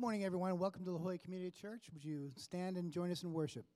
Good morning, everyone. Welcome to La Jolla Community Church. Would you stand and join us in worship?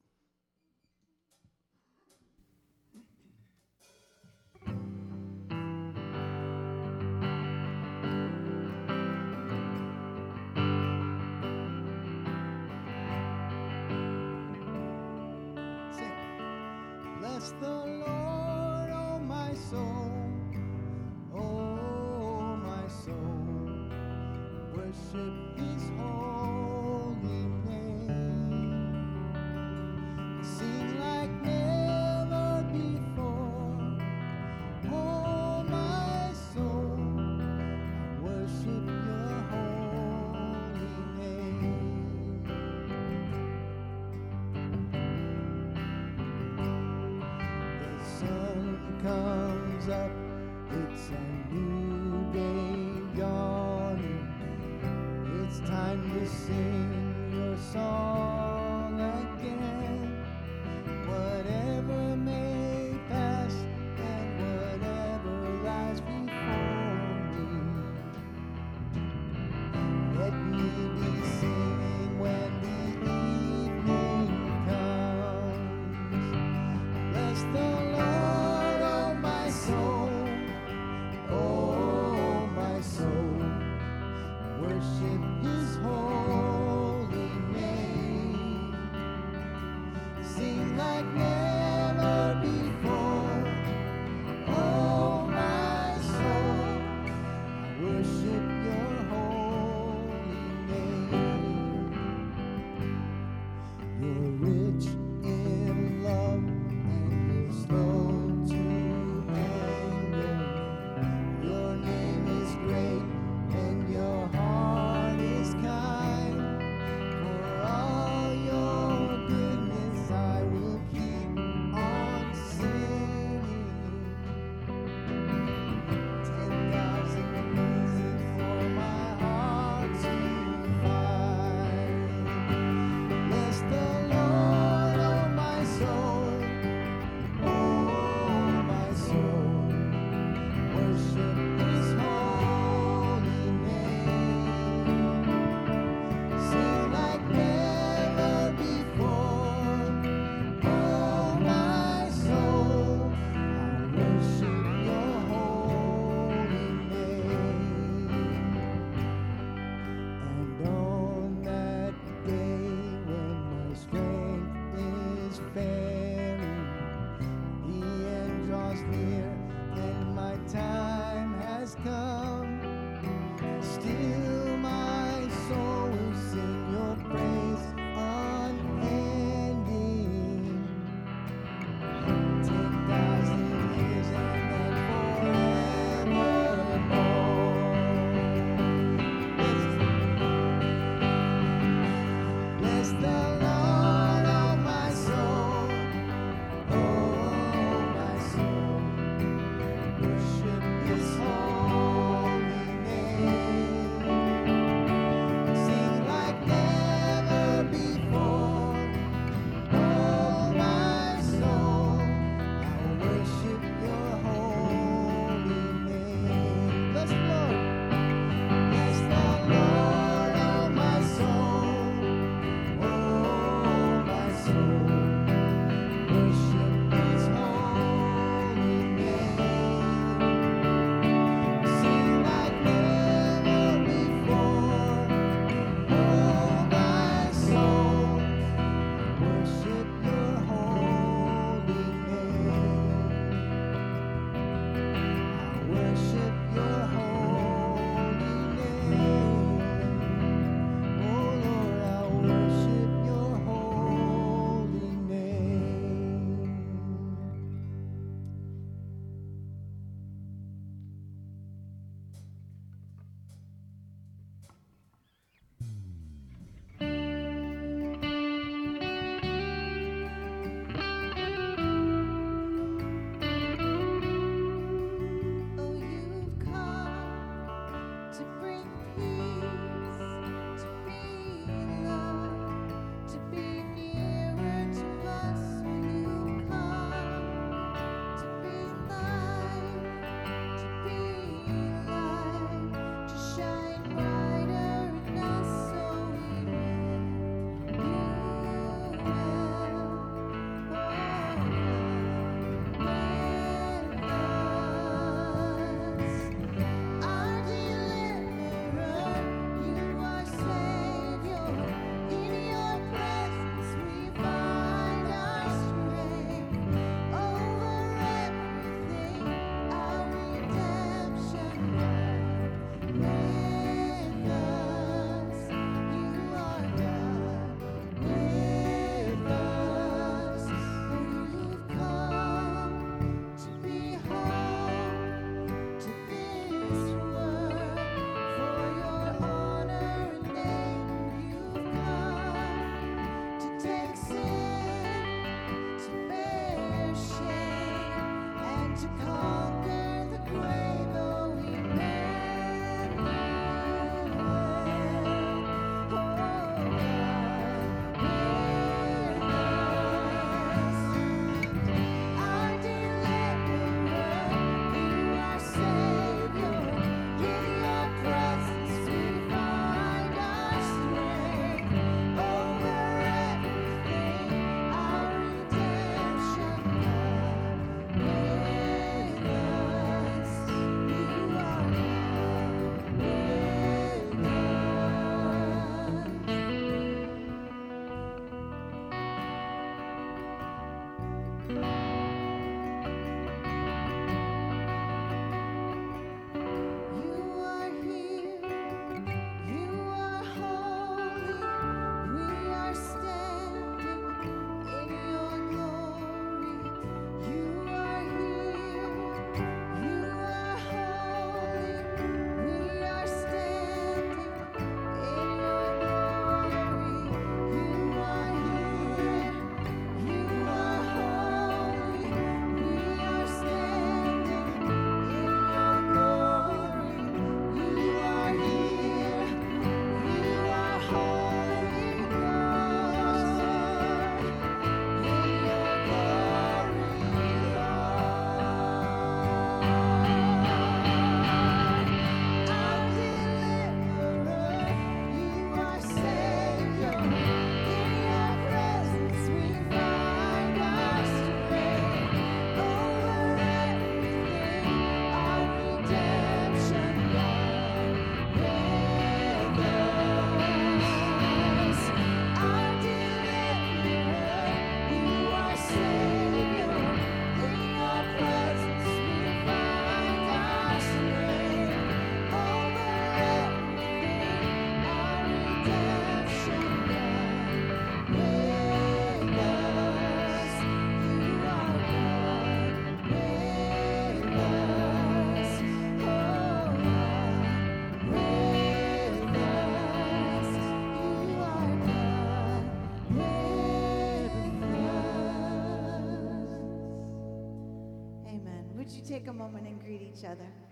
Each other?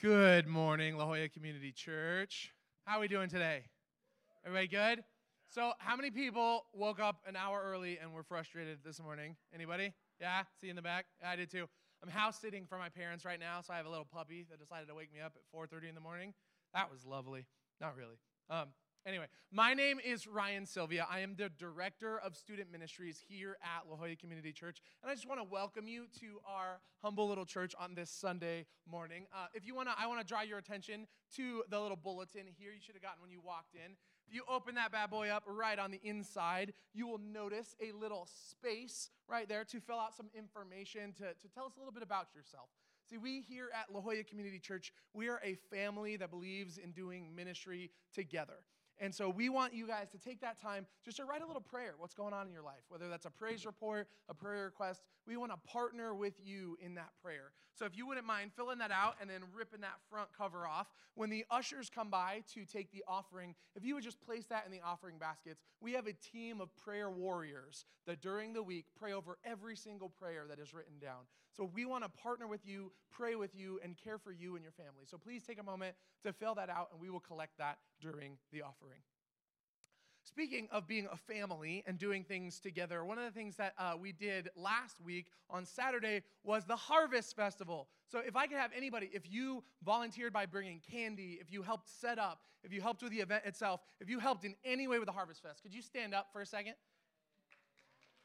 Good morning, La Jolla Community Church. How are we doing today? Everybody good? So, how many people woke up an hour early and were frustrated this morning? Anybody? Yeah? See you in the back? Yeah, I did too. I'm house sitting for my parents right now, so I have a little puppy that decided to wake me up at 4:30 in the morning. That was lovely. Not really. Um, Anyway, my name is Ryan Sylvia. I am the director of student ministries here at La Jolla Community Church, and I just want to welcome you to our humble little church on this Sunday morning. Uh, if you want to, I want to draw your attention to the little bulletin here. You should have gotten when you walked in. If you open that bad boy up right on the inside, you will notice a little space right there to fill out some information to, to tell us a little bit about yourself. See, we here at La Jolla Community Church, we are a family that believes in doing ministry together. And so we want you guys to take that time just to write a little prayer, what's going on in your life, whether that's a praise report, a prayer request. We want to partner with you in that prayer. So if you wouldn't mind filling that out and then ripping that front cover off, when the ushers come by to take the offering, if you would just place that in the offering baskets, we have a team of prayer warriors that during the week pray over every single prayer that is written down. So we want to partner with you, pray with you, and care for you and your family. So please take a moment to fill that out, and we will collect that during the offering. Speaking of being a family and doing things together, one of the things that uh, we did last week on Saturday was the Harvest Festival. So, if I could have anybody, if you volunteered by bringing candy, if you helped set up, if you helped with the event itself, if you helped in any way with the Harvest Fest, could you stand up for a second?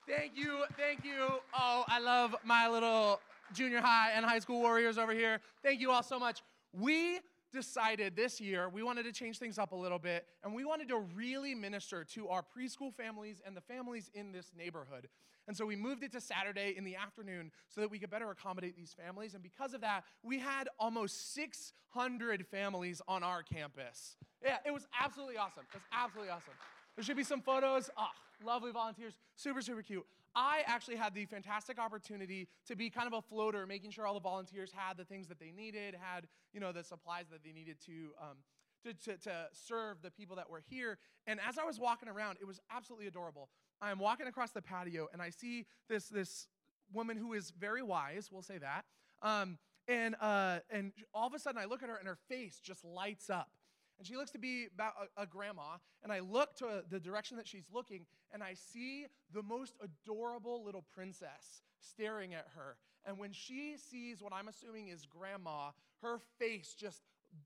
Thank you, thank you. Oh, I love my little junior high and high school warriors over here. Thank you all so much. We decided this year we wanted to change things up a little bit and we wanted to really minister to our preschool families and the families in this neighborhood. And so we moved it to Saturday in the afternoon so that we could better accommodate these families. And because of that, we had almost 600 families on our campus. Yeah, it was absolutely awesome. It was absolutely awesome. There should be some photos. Ah, lovely volunteers, super, super cute. I actually had the fantastic opportunity to be kind of a floater, making sure all the volunteers had the things that they needed, had you know the supplies that they needed to. Um, to, to, to serve the people that were here. And as I was walking around, it was absolutely adorable. I'm walking across the patio and I see this, this woman who is very wise, we'll say that. Um, and, uh, and all of a sudden I look at her and her face just lights up. And she looks to be about a, a, grandma. And I look to the direction that she's looking, and I see the most adorable little princess staring at her. And when she sees what I'm assuming is grandma, her face just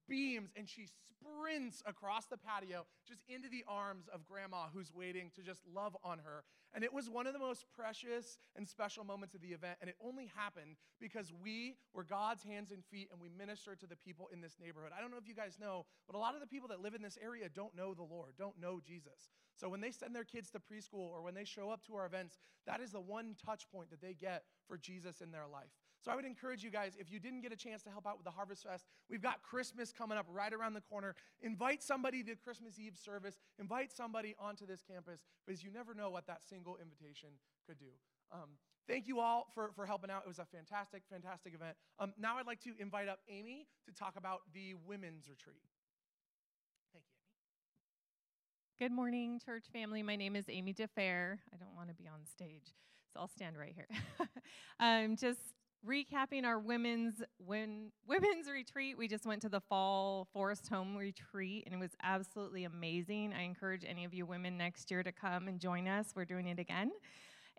beams and she sprints across the patio just into the arms of grandma who's waiting to just love on her. And it was one of the most precious and special moments of the event. And it only happened because we were God's hands and feet and we ministered to the people in this neighborhood. I don't know if you guys know, but a lot of the people that live in this area don't know the Lord, don't know Jesus. So when they send their kids to preschool or when they show up to our events, that is the one touch point that they get for Jesus in their life. So I would encourage you guys, if you didn't get a chance to help out with the Harvest Fest, we've got Christmas coming up right around the corner. Invite somebody to Christmas Eve service, invite somebody onto this campus, because you never know what that single invitation could do. Um, thank you all for, for helping out. It was a fantastic, fantastic event. Um, now I'd like to invite up Amy to talk about the women's retreat. Thank you, Amy. Good morning, church family. My name is Amy DeFair. I don't want to be on stage, so I'll stand right here. um, just recapping our women's when women's retreat. We just went to the fall forest home retreat and it was absolutely amazing. I encourage any of you women next year to come and join us. We're doing it again.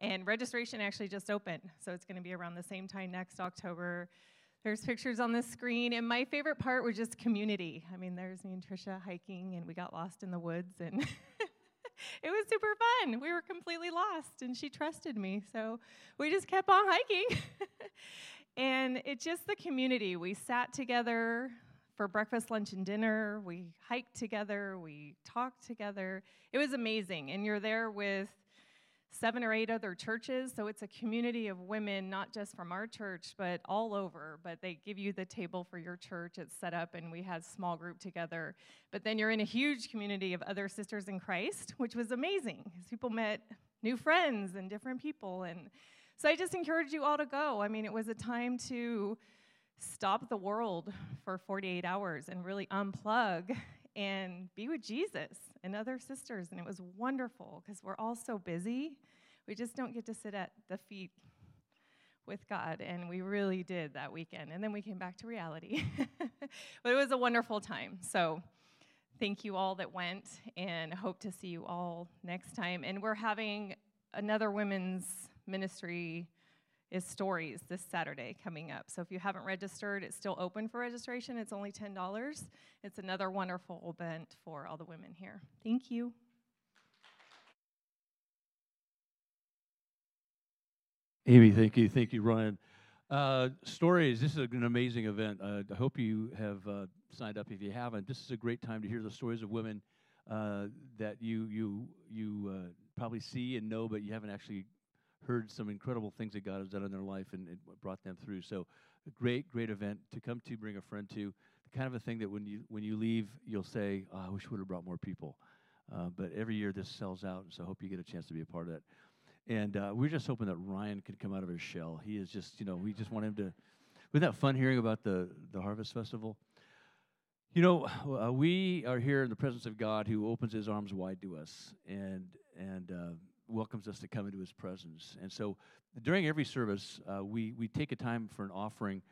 And registration actually just opened so it's going to be around the same time next october. There's pictures on the screen and my favorite part was just community. I mean there's me and trisha hiking and we got lost in the woods and it was super fun. We were completely lost, and she trusted me. So we just kept on hiking. and it's just the community. We sat together for breakfast, lunch, and dinner. We hiked together. We talked together. It was amazing. And you're there with seven or eight other churches. So it's a community of women, not just from our church, but all over. But they give you the table for your church. It's set up, and we had small group together. But then you're in a huge community of other sisters in Christ, which was amazing because people met new friends and different people. And so I just encourage you all to go. I mean, it was a time to stop the world for 48 hours and really unplug and be with Jesus and other sisters. And it was wonderful because we're all so busy. We just don't get to sit at the feet with God. And we really did that weekend. And then we came back to reality. but it was a wonderful time. So thank you all that went and hope to see you all next time. And we're having another women's ministry is stories this Saturday coming up. So if you haven't registered, it's still open for registration. It's only $10. It's another wonderful event for all the women here. Thank you. Amy, thank you. Thank you, Ryan. Uh, stories, this is an amazing event. Uh, I hope you have uh, signed up. If you haven't, this is a great time to hear the stories of women uh, that you, you, you uh, probably see and know, but you haven't actually heard some incredible things that God has done in their life and, and brought them through. So, a great, great event to come to, bring a friend to. Kind of a thing that when you when you leave, you'll say, oh, "I wish we would have brought more people." Uh, but every year this sells out, so I hope you get a chance to be a part of that. And uh, we're just hoping that Ryan could come out of his shell. He is just, you know, we just want him to. Wasn't that fun hearing about the the Harvest Festival? You know, uh, we are here in the presence of God, who opens His arms wide to us, and and uh, welcomes us to come into his presence. And so during every service, uh, we, we take a time for an offering.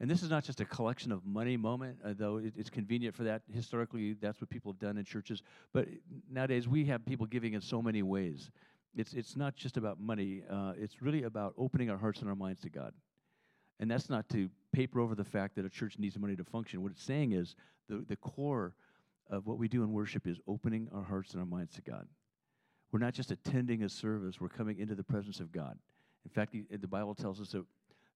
And this is not just a collection of money moment, uh, though it, it's convenient for that. Historically, that's what people have done in churches. But nowadays, we have people giving in so many ways. It's, it's not just about money, uh, it's really about opening our hearts and our minds to God. And that's not to paper over the fact that a church needs money to function. What it's saying is the, the core of what we do in worship is opening our hearts and our minds to God. We're not just attending a service, we're coming into the presence of God. In fact, the, Bible tells us that,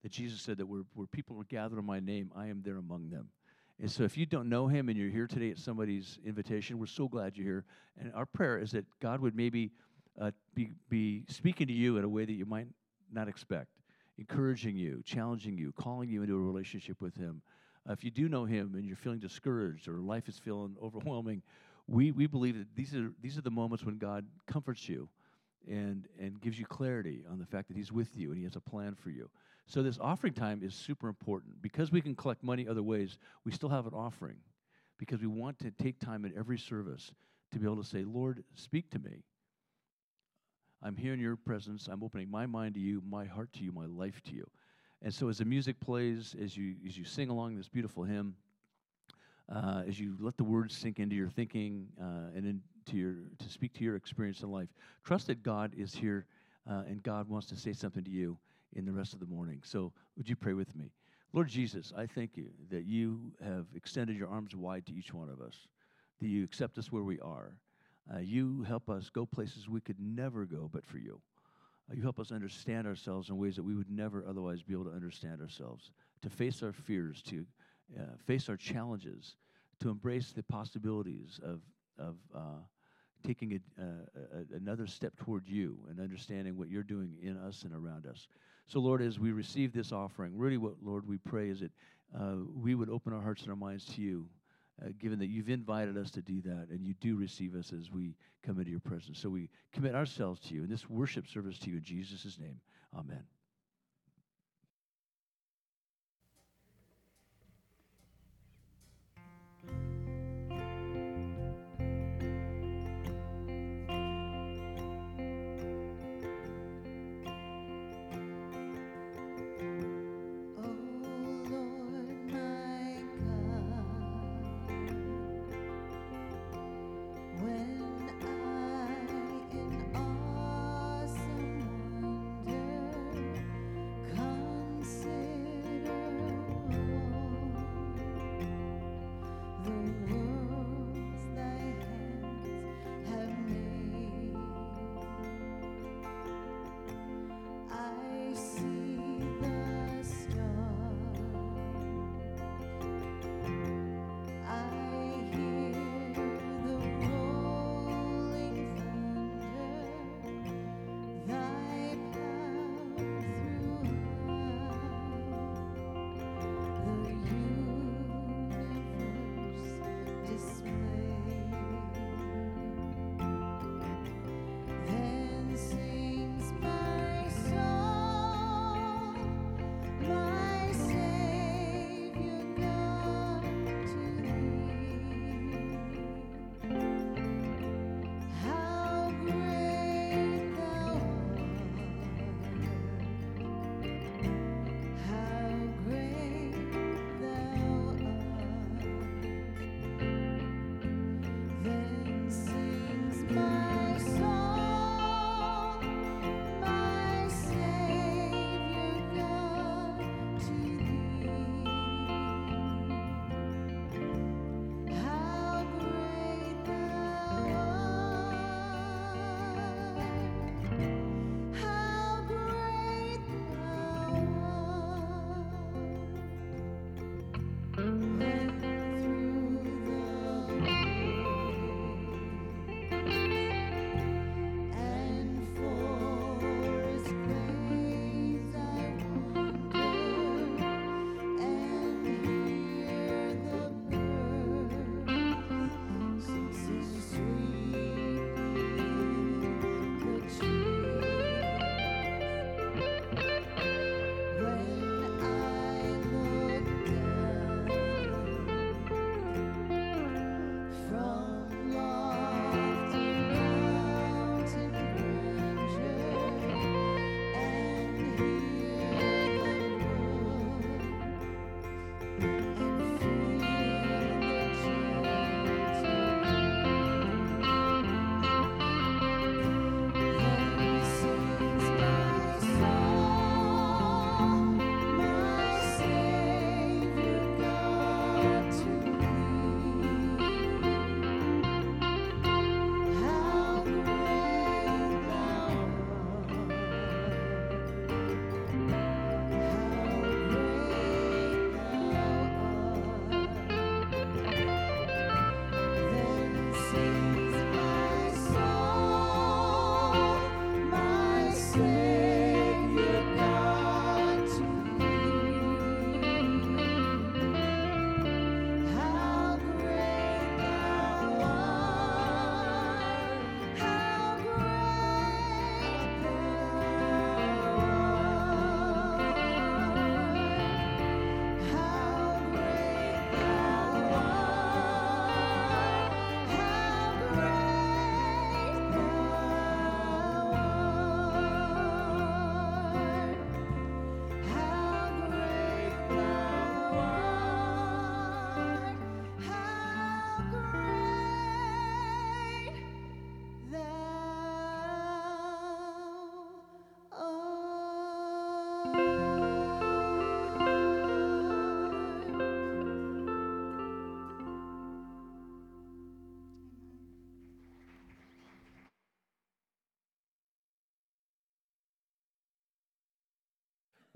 that Jesus said that where, where people are gathered in my name, I am there among them. And so if you don't know him and you're here today at somebody's invitation, we're so glad you're here. And our prayer is that God would maybe uh, be, be speaking to you in a way that you might not expect, encouraging you, challenging you, calling you into a relationship with him. Uh, if you do know him and you're feeling discouraged or life is feeling overwhelming, we, we believe that these are, these are the moments when God comforts you and, and gives you clarity on the fact that He's with you and He has a plan for you. So, this offering time is super important. Because we can collect money other ways, we still have an offering because we want to take time in every service to be able to say, Lord, speak to me. I'm here in your presence. I'm opening my mind to you, my heart to you, my life to you. And so, as the music plays, as you, as you sing along this beautiful hymn, uh, as you let the words sink into your thinking uh, and into your to speak to your experience in life. Trust that God is here uh, and God wants to say something to you in the rest of the morning. So, would you pray with me? Lord Jesus, I thank you that you have extended your arms wide to each one of us, that you accept us where we are. Uh, you help us go places we could never go but for you. Uh, you help us understand ourselves in ways that we would never otherwise be able to understand ourselves, to face our fears, to uh, face our challenges, to embrace the possibilities of, of uh, taking a, a, another step toward you and understanding what you're doing in us and around us. So, Lord, as we receive this offering, really what, Lord, we pray is that uh, we would open our hearts and our minds to you, uh, given that you've invited us to do that and you do receive us as we come into your presence. So we commit ourselves to you and this worship service to you in Jesus' name. Amen.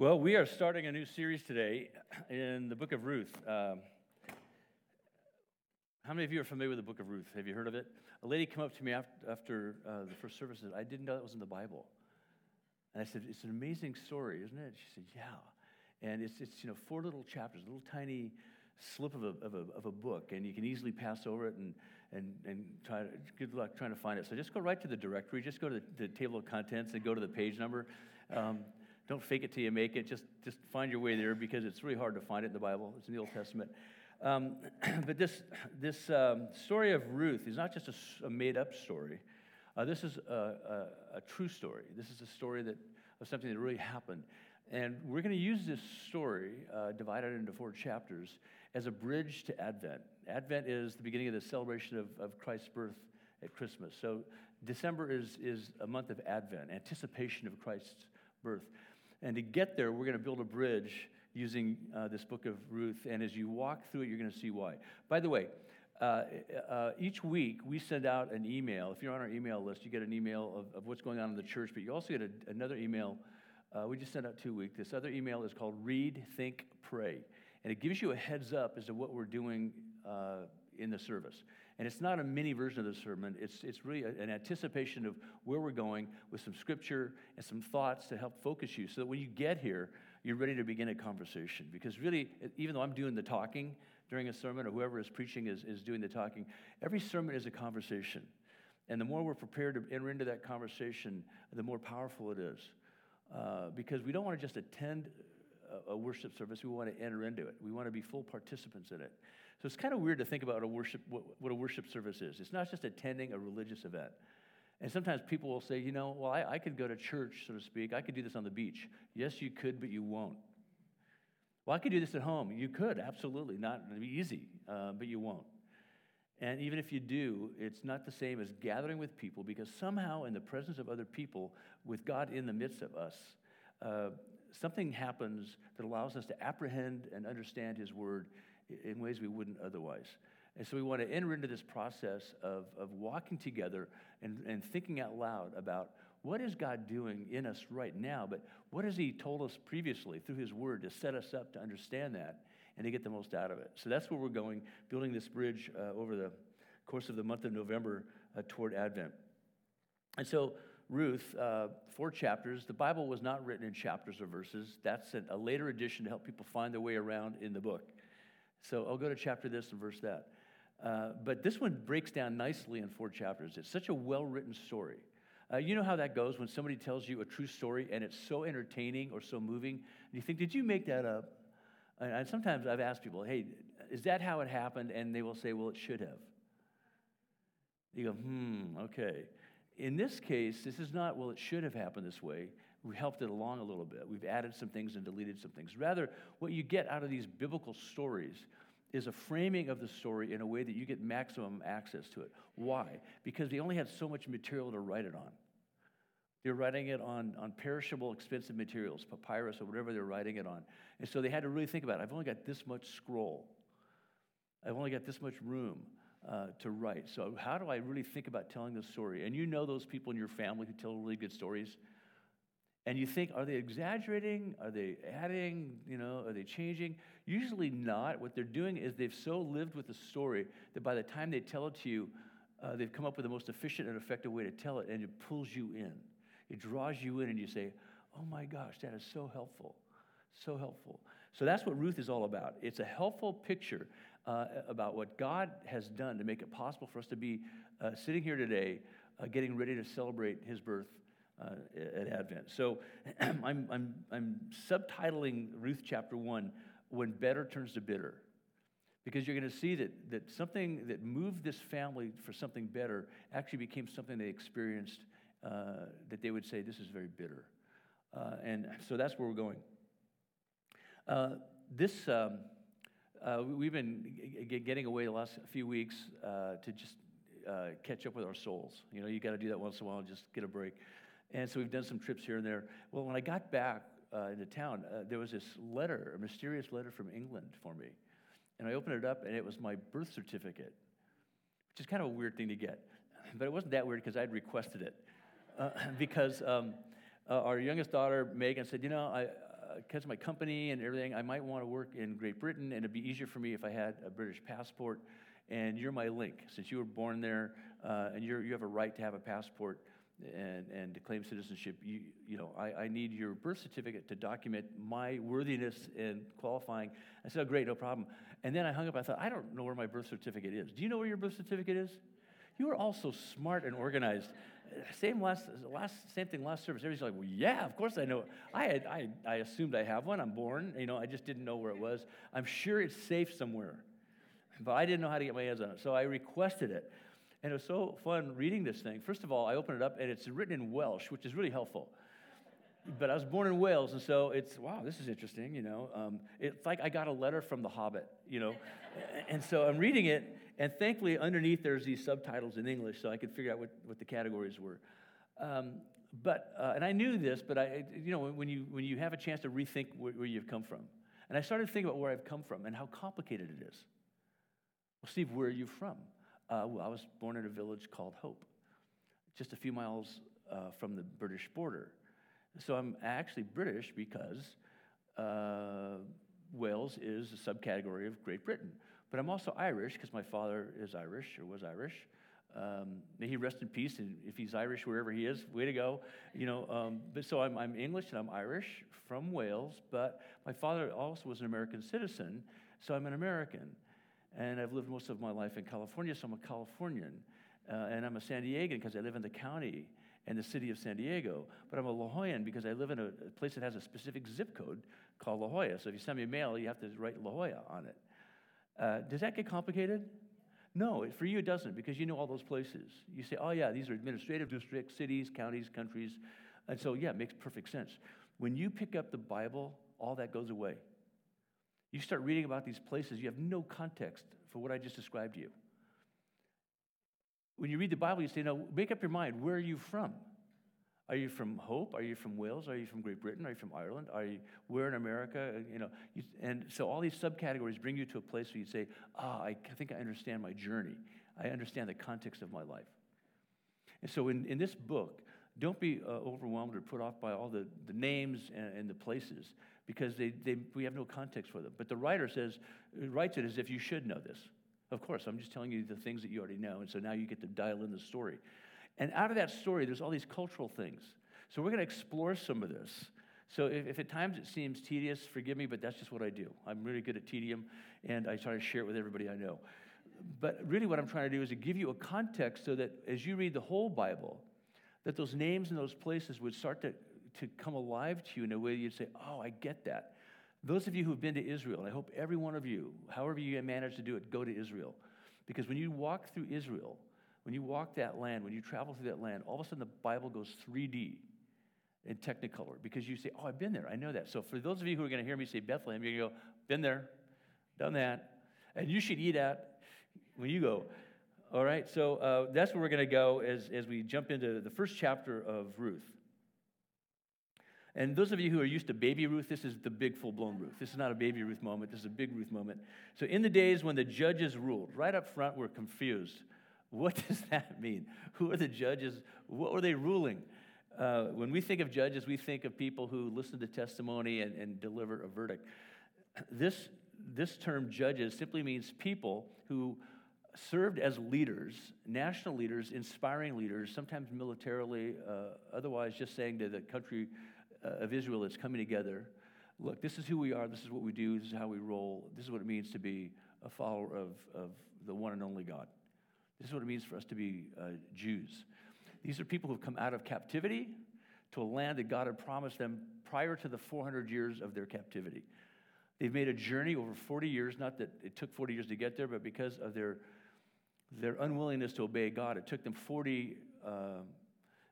Well, we are starting a new series today in the book of Ruth. Um, how many of you are familiar with the book of Ruth? Have you heard of it? A lady came up to me after, after uh, the first service and said, I didn't know that was in the Bible. And I said, It's an amazing story, isn't it? She said, Yeah. And it's, it's you know, four little chapters, a little tiny slip of a, of a, of a book, and you can easily pass over it and, and, and try to, good luck trying to find it. So just go right to the directory, just go to the, the table of contents and go to the page number. Um, don't fake it till you make it. Just, just find your way there because it's really hard to find it in the Bible. It's in the Old Testament. Um, but this, this um, story of Ruth is not just a, a made up story. Uh, this is a, a, a, true story. This is a story that, of something that really happened. And we're going to use this story, uh, divided into four chapters, as a bridge to Advent. Advent is the beginning of the celebration of, of Christ's birth at Christmas. So December is, is a month of Advent, anticipation of Christ's birth. And to get there, we're going to build a bridge using uh, this book of Ruth. And as you walk through it, you're going to see why. By the way, uh, uh, each week we send out an email. If you're on our email list, you get an email of, of what's going on in the church, but you also get a, another email. Uh, we just sent out two weeks. This other email is called Read, Think, Pray. And it gives you a heads up as to what we're doing uh, in the service. And it's not a mini version of the sermon, it's, it's really an anticipation of where we're going with some scripture and some thoughts to help focus you so that when you get here, you're ready to begin a conversation. Because really, even though I'm doing the talking during a sermon or whoever is preaching is, is doing the talking, every sermon is a conversation. And the more we're prepared to enter into that conversation, the more powerful it is. Uh, because we don't want to just attend a worship service, we want to enter into it. We want to be full participants in it. So it's kind of weird to think about a worship, what, what a worship service is. It's not just attending a religious event. And sometimes people will say, you know, well, I, I could go to church, so to speak. I could do this on the beach. Yes, you could, but you won't. Well, I could do this at home. You could, absolutely. Not be easy, uh, but you won't. And even if you do, it's not the same as gathering with people because somehow, in the presence of other people, with God in the midst of us, uh, something happens that allows us to apprehend and understand His Word in ways we wouldn't otherwise. And so we want to enter into this process of, of walking together and, and thinking out loud about what is God doing in us right now, but what has He told us previously through His Word to set us up to understand that and to get the most out of it. So that's where we're going, building this bridge uh, over the course of the month of November uh, toward Advent. And so, Ruth, uh, four chapters. The Bible was not written in chapters or verses. That's a later addition to help people find their way around in the book. So I'll go to chapter this and verse that. Uh, but this one breaks down nicely in four chapters. It's such a well written story. Uh, you know how that goes when somebody tells you a true story and it's so entertaining or so moving, and you think, Did you make that up? And sometimes I've asked people, Hey, is that how it happened? And they will say, Well, it should have. You go, Hmm, okay. In this case, this is not, well, it should have happened this way. We helped it along a little bit. We've added some things and deleted some things. Rather, what you get out of these biblical stories is a framing of the story in a way that you get maximum access to it. Why? Because they only had so much material to write it on. They're writing it on, on perishable, expensive materials, papyrus or whatever they're writing it on. And so they had to really think about it. I've only got this much scroll. I've only got this much room uh, to write. So, how do I really think about telling this story? And you know those people in your family who tell really good stories. And you think, are they exaggerating? Are they adding? You know, are they changing? Usually not. What they're doing is they've so lived with the story that by the time they tell it to you, uh, they've come up with the most efficient and effective way to tell it, and it pulls you in. It draws you in, and you say, oh my gosh, that is so helpful. So helpful. So that's what Ruth is all about. It's a helpful picture uh, about what God has done to make it possible for us to be uh, sitting here today, uh, getting ready to celebrate his birth uh, at Advent. So I'm, I'm, I'm subtitling Ruth chapter 1 When Better Turns to Bitter. Because you're going to see that, that something that moved this family for something better actually became something they experienced uh, that they would say, This is very bitter. Uh, and so that's where we're going. this. Um, uh, we've been g- getting away the last few weeks uh, to just uh, catch up with our souls. You know, you got to do that once in a while and just get a break. And so we've done some trips here and there. Well, when I got back uh, into town, uh, there was this letter, a mysterious letter from England for me. And I opened it up, and it was my birth certificate, which is kind of a weird thing to get. But it wasn't that weird because I'd requested it. Uh, because um, our youngest daughter, Megan, said, You know, I, because of my company and everything, I might want to work in Great Britain, and it'd be easier for me if I had a British passport. And you're my link. Since you were born there uh, and you have a right to have a passport and, and to claim citizenship, you, you know, I, I need your birth certificate to document my worthiness and qualifying. I said, oh, great, no problem. And then I hung up. I thought, I don't know where my birth certificate is. Do you know where your birth certificate is? You are all so smart and organized. Same last, last, same thing last service. Everybody's like, well, yeah, of course I know. I, had, I, I assumed I have one. I'm born. You know, I just didn't know where it was. I'm sure it's safe somewhere but I didn't know how to get my hands on it. So I requested it. And it was so fun reading this thing. First of all, I opened it up and it's written in Welsh, which is really helpful. But I was born in Wales, and so it's, wow, this is interesting, you know. Um, it's like I got a letter from The Hobbit, you know. and so I'm reading it, and thankfully underneath there's these subtitles in English so I could figure out what, what the categories were. Um, but, uh, and I knew this, but I, you know, when you, when you have a chance to rethink where, where you've come from, and I started thinking about where I've come from and how complicated it is. Well, Steve, where are you from? Uh, well, I was born in a village called Hope, just a few miles uh, from the British border. So I'm actually British because uh, Wales is a subcategory of Great Britain. But I'm also Irish because my father is Irish or was Irish. Um, may he rest in peace. And if he's Irish wherever he is, way to go. You know, um, but so I'm, I'm English and I'm Irish from Wales. But my father also was an American citizen, so I'm an American. And I've lived most of my life in California, so I'm a Californian. Uh, and I'm a San Diegan because I live in the county and the city of San Diego. But I'm a La Jolla because I live in a, a, place that has a specific zip code called La Jolla. So if you send me a mail, you have to write La Jolla on it. Uh, does that get complicated? No, for you it doesn't because you know all those places. You say, oh, yeah, these are administrative districts, cities, counties, countries. And so, yeah, it makes perfect sense. When you pick up the Bible, all that goes away. You start reading about these places, you have no context for what I just described to you. When you read the Bible, you say, no, make up your mind. Where are you from? Are you from Hope? Are you from Wales? Are you from Great Britain? Are you from Ireland? Are you where in America? You know, you, and so all these subcategories bring you to a place where you say, "Ah, I think I understand my journey. I understand the context of my life." And so, in, in this book, don't be uh, overwhelmed or put off by all the, the names and, and the places because they, they, we have no context for them. But the writer says, writes it as if you should know this. Of course, I'm just telling you the things that you already know. And so now you get to dial in the story. And out of that story, there's all these cultural things. So we're going to explore some of this. So if, if, at times it seems tedious, forgive me, but that's just what I do. I'm really good at tedium, and I try to share it with everybody I know. But really, what I'm trying to do is to give you a context so that as you read the whole Bible, that those names and those places would start to to come alive to you in a way you'd say, Oh, I get that. Those of you who've been to Israel, and I hope every one of you, however you manage to do it, go to Israel. Because when you walk through Israel, when you walk that land, when you travel through that land, all of a sudden the Bible goes 3D in Technicolor because you say, Oh, I've been there. I know that. So for those of you who are going to hear me say Bethlehem, you're going to go, Been there, done that. And you should eat at when you go. All right, so uh, that's where we're going to go as, as we jump into the first chapter of Ruth. And those of you who are used to baby Ruth, this is the big full blown Ruth. This is not a baby Ruth moment, this is a big Ruth moment. So, in the days when the judges ruled, right up front, we're confused. What does that mean? Who are the judges? What were they ruling? Uh, when we think of judges, we think of people who listen to testimony and, and deliver a verdict. This, this term judges simply means people who served as leaders, national leaders, inspiring leaders, sometimes militarily, uh, otherwise just saying to the country of Israel that's coming together. Look, this is who we are. This is what we do. This is how we roll. This is what it means to be a follower of, of the one and only God. This is what it means for us to be uh, Jews. These are people who've come out of captivity to a land that God had promised them prior to the 400 years of their captivity. They've made a journey over 40 years, not that it took 40 years to get there, but because of their, their unwillingness to obey God, it took them 40 uh,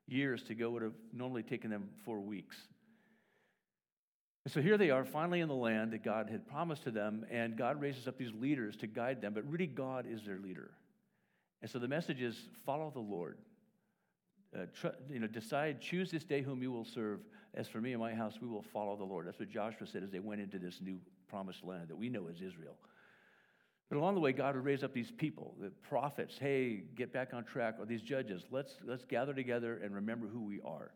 years to go, would have normally taken them four weeks. And so here they are, finally in the land that God had promised to them, and God raises up these leaders to guide them, but really God is their leader. And so the message is follow the Lord. Uh, tr- you know, decide, choose this day whom you will serve. As for me and my house, we will follow the Lord. That's what Joshua said as they went into this new promised land that we know as Israel. But along the way, God would raise up these people, the prophets. Hey, get back on track. Or these judges. Let's let's gather together and remember who we are.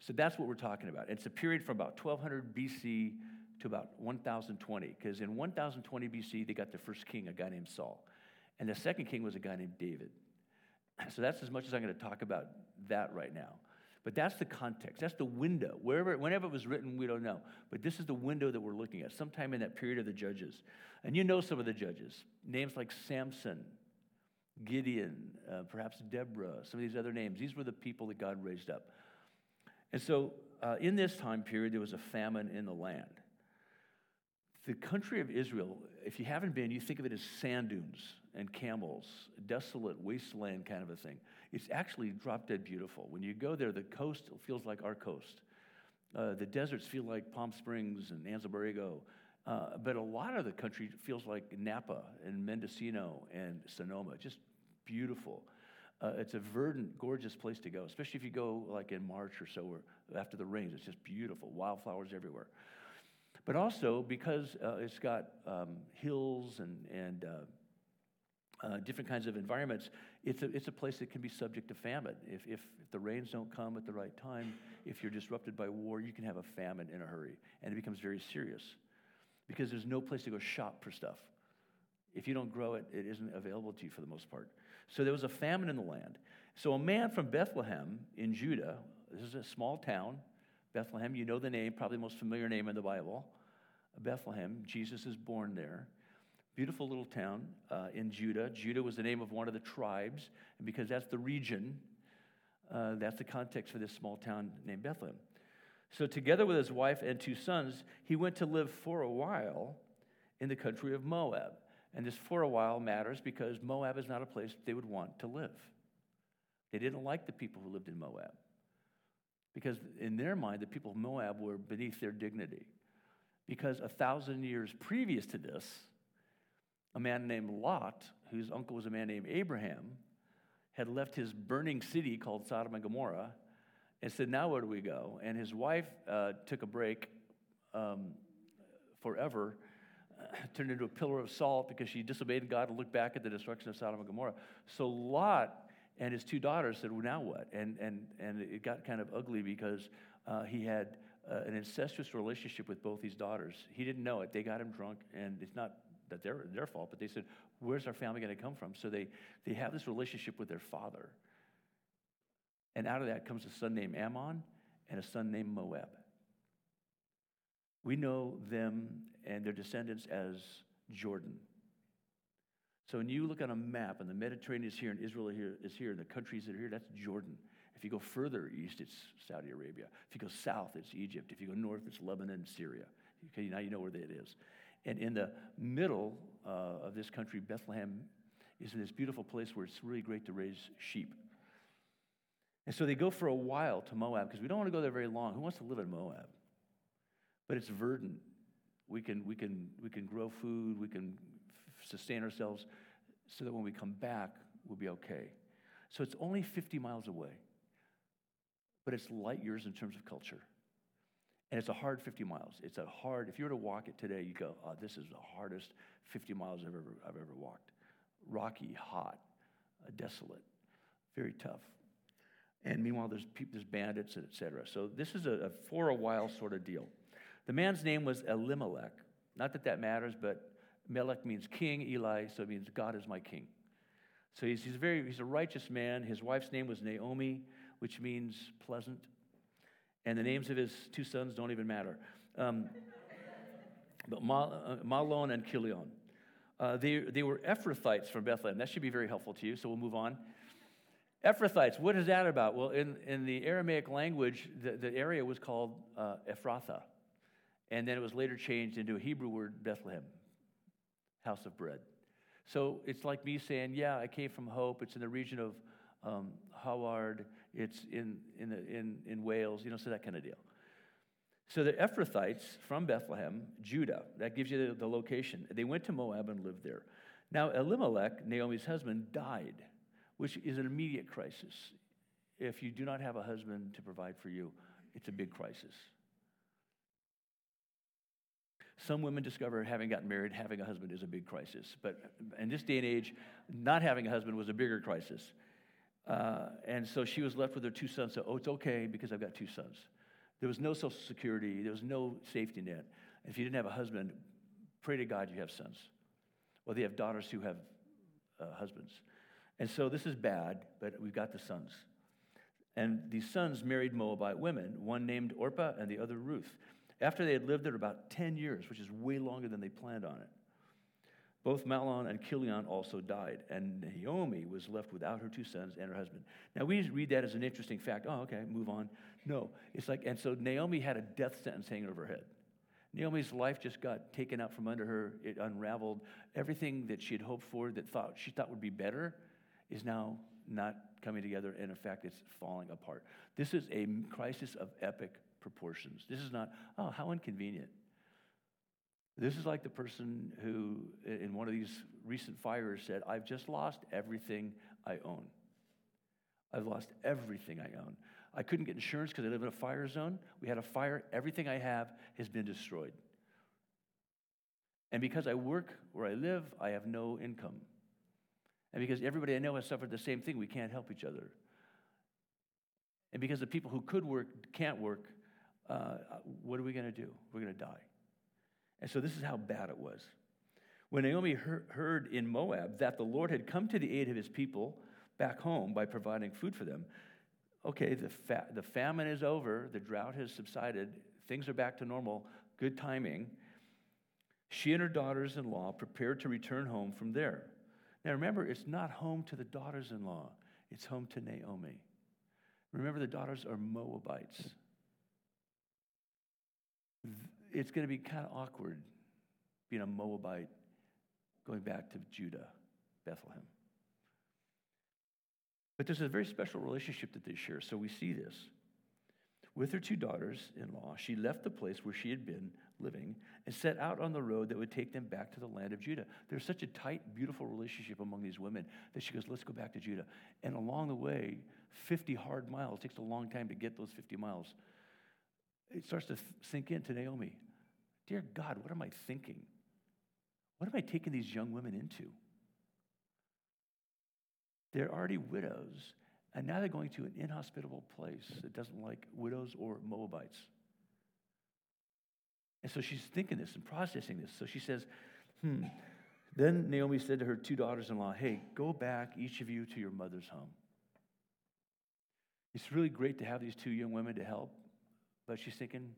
So that's what we're talking about. It's a period from about 1200 BC to about 1020, because in 1020 BC, they got their first king, a guy named Saul. And the second king was a guy named David. So that's as much as I'm going to talk about that right now. But that's the context. That's the window. Wherever, whenever it was written, we don't know. But this is the window that we're looking at, sometime in that period of the judges. And you know some of the judges. Names like Samson, Gideon, uh, perhaps Deborah, some of these other names. These were the people that God raised up. And so uh, in this time period, there was a famine in the land. The country of Israel, if you haven't been, you think of it as sand dunes and camels, desolate wasteland kind of a thing. It's actually drop dead beautiful. When you go there, the coast feels like our coast. Uh, the deserts feel like Palm Springs and Anza Borrego. Uh, but a lot of the country feels like Napa and Mendocino and Sonoma, just beautiful. Uh, it's a verdant, gorgeous place to go, especially if you go like in March or so, or after the rains. It's just beautiful, wildflowers everywhere. But also because uh, it's got um, hills and, and uh, uh, different kinds of environments, it's a, it's a place that can be subject to famine. If, if, if the rains don't come at the right time, if you're disrupted by war, you can have a famine in a hurry, and it becomes very serious because there's no place to go shop for stuff. If you don't grow it, it isn't available to you for the most part. So there was a famine in the land. So a man from Bethlehem in Judah, this is a small town, Bethlehem, you know the name, probably the most familiar name in the Bible. Bethlehem, Jesus is born there. Beautiful little town uh, in Judah. Judah was the name of one of the tribes, and because that's the region, uh, that's the context for this small town named Bethlehem. So, together with his wife and two sons, he went to live for a while in the country of Moab. And this for a while matters because Moab is not a place they would want to live. They didn't like the people who lived in Moab because, in their mind, the people of Moab were beneath their dignity. Because a thousand years previous to this, a man named Lot, whose uncle was a man named Abraham, had left his burning city called Sodom and Gomorrah and said, Now where do we go? And his wife uh, took a break um, forever, turned into a pillar of salt because she disobeyed God and looked back at the destruction of Sodom and Gomorrah. So Lot and his two daughters said, Well, now what? And, and, and it got kind of ugly because uh, he had uh, an incestuous relationship with both these daughters. He didn't know it. They got him drunk, and it's not that they're their fault, but they said, Where's our family going to come from? So they, they have this relationship with their father. And out of that comes a son named Ammon and a son named Moab. We know them and their descendants as Jordan. So when you look on a map and the Mediterranean is here and Israel is here and the countries that are here, that's Jordan. If you go further east, it's Saudi Arabia. If you go south, it's Egypt. If you go north, it's Lebanon and Syria. Okay, now you know where that is. And in the middle uh, of this country, Bethlehem is in this beautiful place where it's really great to raise sheep. And so they go for a while to Moab because we don't want to go there very long. Who wants to live in Moab? But it's verdant. We can, we can, we can grow food, we can sustain ourselves so that when we come back, we'll be okay. So it's only 50 miles away, but it's light years in terms of culture. And it's a hard 50 miles. It's a hard, if you were to walk it today, you go, oh, this is the hardest 50 miles I've ever, I've ever walked. Rocky, hot, uh, desolate, very tough. And meanwhile, there's, people, there's bandits, etc. So this is a, a for a while sort of deal. The man's name was Elimelech. Not that that matters, but Melech means king, Eli, so it means God is my king. So he's, he's, very, he's a righteous man. His wife's name was Naomi, which means pleasant. And the names of his two sons don't even matter. Um, but uh, Mahlon and Chilion. Uh, they, they were Ephrathites from Bethlehem. That should be very helpful to you, so we'll move on. Ephrathites, what is that about? Well, in, in the Aramaic language, the, the area was called uh, Ephrathah. And then it was later changed into a Hebrew word, Bethlehem, house of bread. So it's like me saying, yeah, I came from Hope. It's in the region of um, Howard. It's in, in, the, in, in Wales, you know, so that kind of deal. So the Ephrathites from Bethlehem, Judah, that gives you the, the location. They went to Moab and lived there. Now, Elimelech, Naomi's husband, died which is an immediate crisis. If you do not have a husband to provide for you, it's a big crisis. Some women discover having gotten married, having a husband is a big crisis. But in this day and age, not having a husband was a bigger crisis. Uh, and so she was left with her two sons. So, oh, it's okay because I've got two sons. There was no Social Security, there was no safety net. If you didn't have a husband, pray to God you have sons. Well, they have daughters who have uh, husbands. And so this is bad, but we've got the sons. And these sons married Moabite women, one named Orpah and the other Ruth. After they had lived there about 10 years, which is way longer than they planned on it, both Mahlon and Chilion also died, and Naomi was left without her two sons and her husband. Now, we just read that as an interesting fact. Oh, okay, move on. No, it's like, and so Naomi had a death sentence hanging over her head. Naomi's life just got taken out from under her. It unraveled. Everything that she had hoped for, that thought she thought would be better, is now not coming together. And in fact, it's falling apart. This is a crisis of epic proportions. This is not, oh, how inconvenient. This is like the person who, in one of these recent fires, said, I've just lost everything I own. I've lost everything I own. I couldn't get insurance because I live in a fire zone. We had a fire. Everything I have has been destroyed. And because I work where I live, I have no income. And because everybody I know has suffered the same thing, we can't help each other. And because the people who could work can't work, uh, what are we going to do? We're going to die. And so this is how bad it was. When Naomi heard in Moab that the Lord had come to the aid of his people back home by providing food for them, okay, the, fa- the famine is over, the drought has subsided, things are back to normal, good timing. She and her daughters in law prepared to return home from there. Now remember, it's not home to the daughters in law, it's home to Naomi. Remember, the daughters are Moabites. It's going to be kind of awkward being a Moabite going back to Judah, Bethlehem. But there's a very special relationship that they share. So we see this. With her two daughters in law, she left the place where she had been living and set out on the road that would take them back to the land of Judah. There's such a tight, beautiful relationship among these women that she goes, Let's go back to Judah. And along the way, 50 hard miles, takes a long time to get those 50 miles. It starts to sink into Naomi. Dear God, what am I thinking? What am I taking these young women into? They're already widows, and now they're going to an inhospitable place that doesn't like widows or Moabites. And so she's thinking this and processing this. So she says, hmm. Then Naomi said to her two daughters in law, Hey, go back, each of you, to your mother's home. It's really great to have these two young women to help, but she's thinking,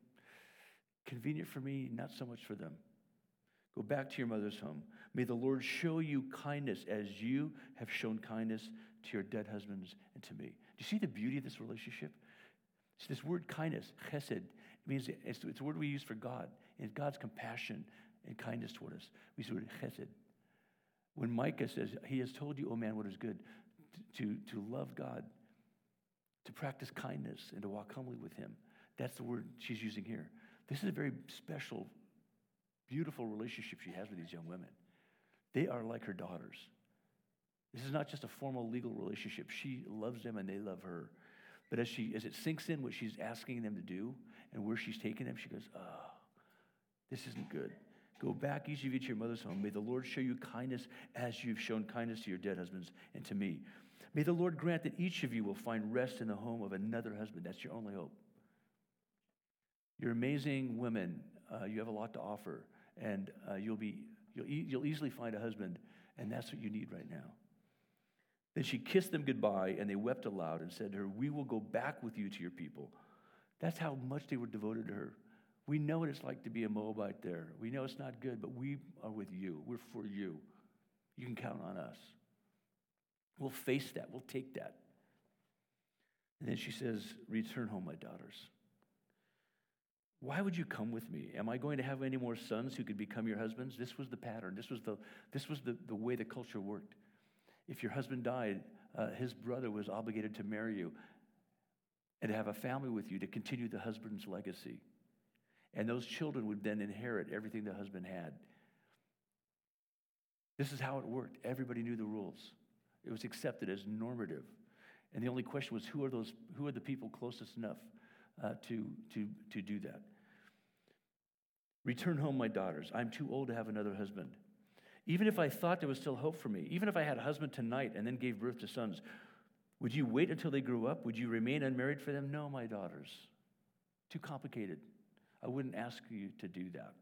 convenient for me, not so much for them. Go back to your mother's home. May the Lord show you kindness as you have shown kindness to your dead husbands and to me. Do you see the beauty of this relationship? It's this word kindness, chesed, it means it's, it's a word we use for God. And God's compassion and kindness toward us. We the word chesed. When Micah says, He has told you, O man, what is good, to, to love God, to practice kindness, and to walk humbly with Him. That's the word she's using here. This is a very special, beautiful relationship she has with these young women. They are like her daughters. This is not just a formal legal relationship. She loves them and they love her. But as she as it sinks in what she's asking them to do and where she's taking them, she goes, Oh, this isn't good. Go back, each of you, to your mother's home. May the Lord show you kindness as you've shown kindness to your dead husbands and to me. May the Lord grant that each of you will find rest in the home of another husband. That's your only hope. You're amazing women. Uh, you have a lot to offer, and uh, you'll, be, you'll, e- you'll easily find a husband, and that's what you need right now. Then she kissed them goodbye, and they wept aloud and said to her, We will go back with you to your people. That's how much they were devoted to her. We know what it's like to be a Moabite there. We know it's not good, but we are with you. We're for you. You can count on us. We'll face that, we'll take that. And then she says, Return home, my daughters. Why would you come with me? Am I going to have any more sons who could become your husbands? This was the pattern. This was the, this was the, the way the culture worked. If your husband died, uh, his brother was obligated to marry you and to have a family with you to continue the husband's legacy. And those children would then inherit everything the husband had. This is how it worked. Everybody knew the rules. It was accepted as normative. And the only question was who are those who are the people closest enough uh, to, to, to do that. Return home, my daughters. I'm too old to have another husband. Even if I thought there was still hope for me, even if I had a husband tonight and then gave birth to sons, Would you wait until they grew up? Would you remain unmarried for them? No, my daughters. Too complicated. I wouldn't ask you to do that.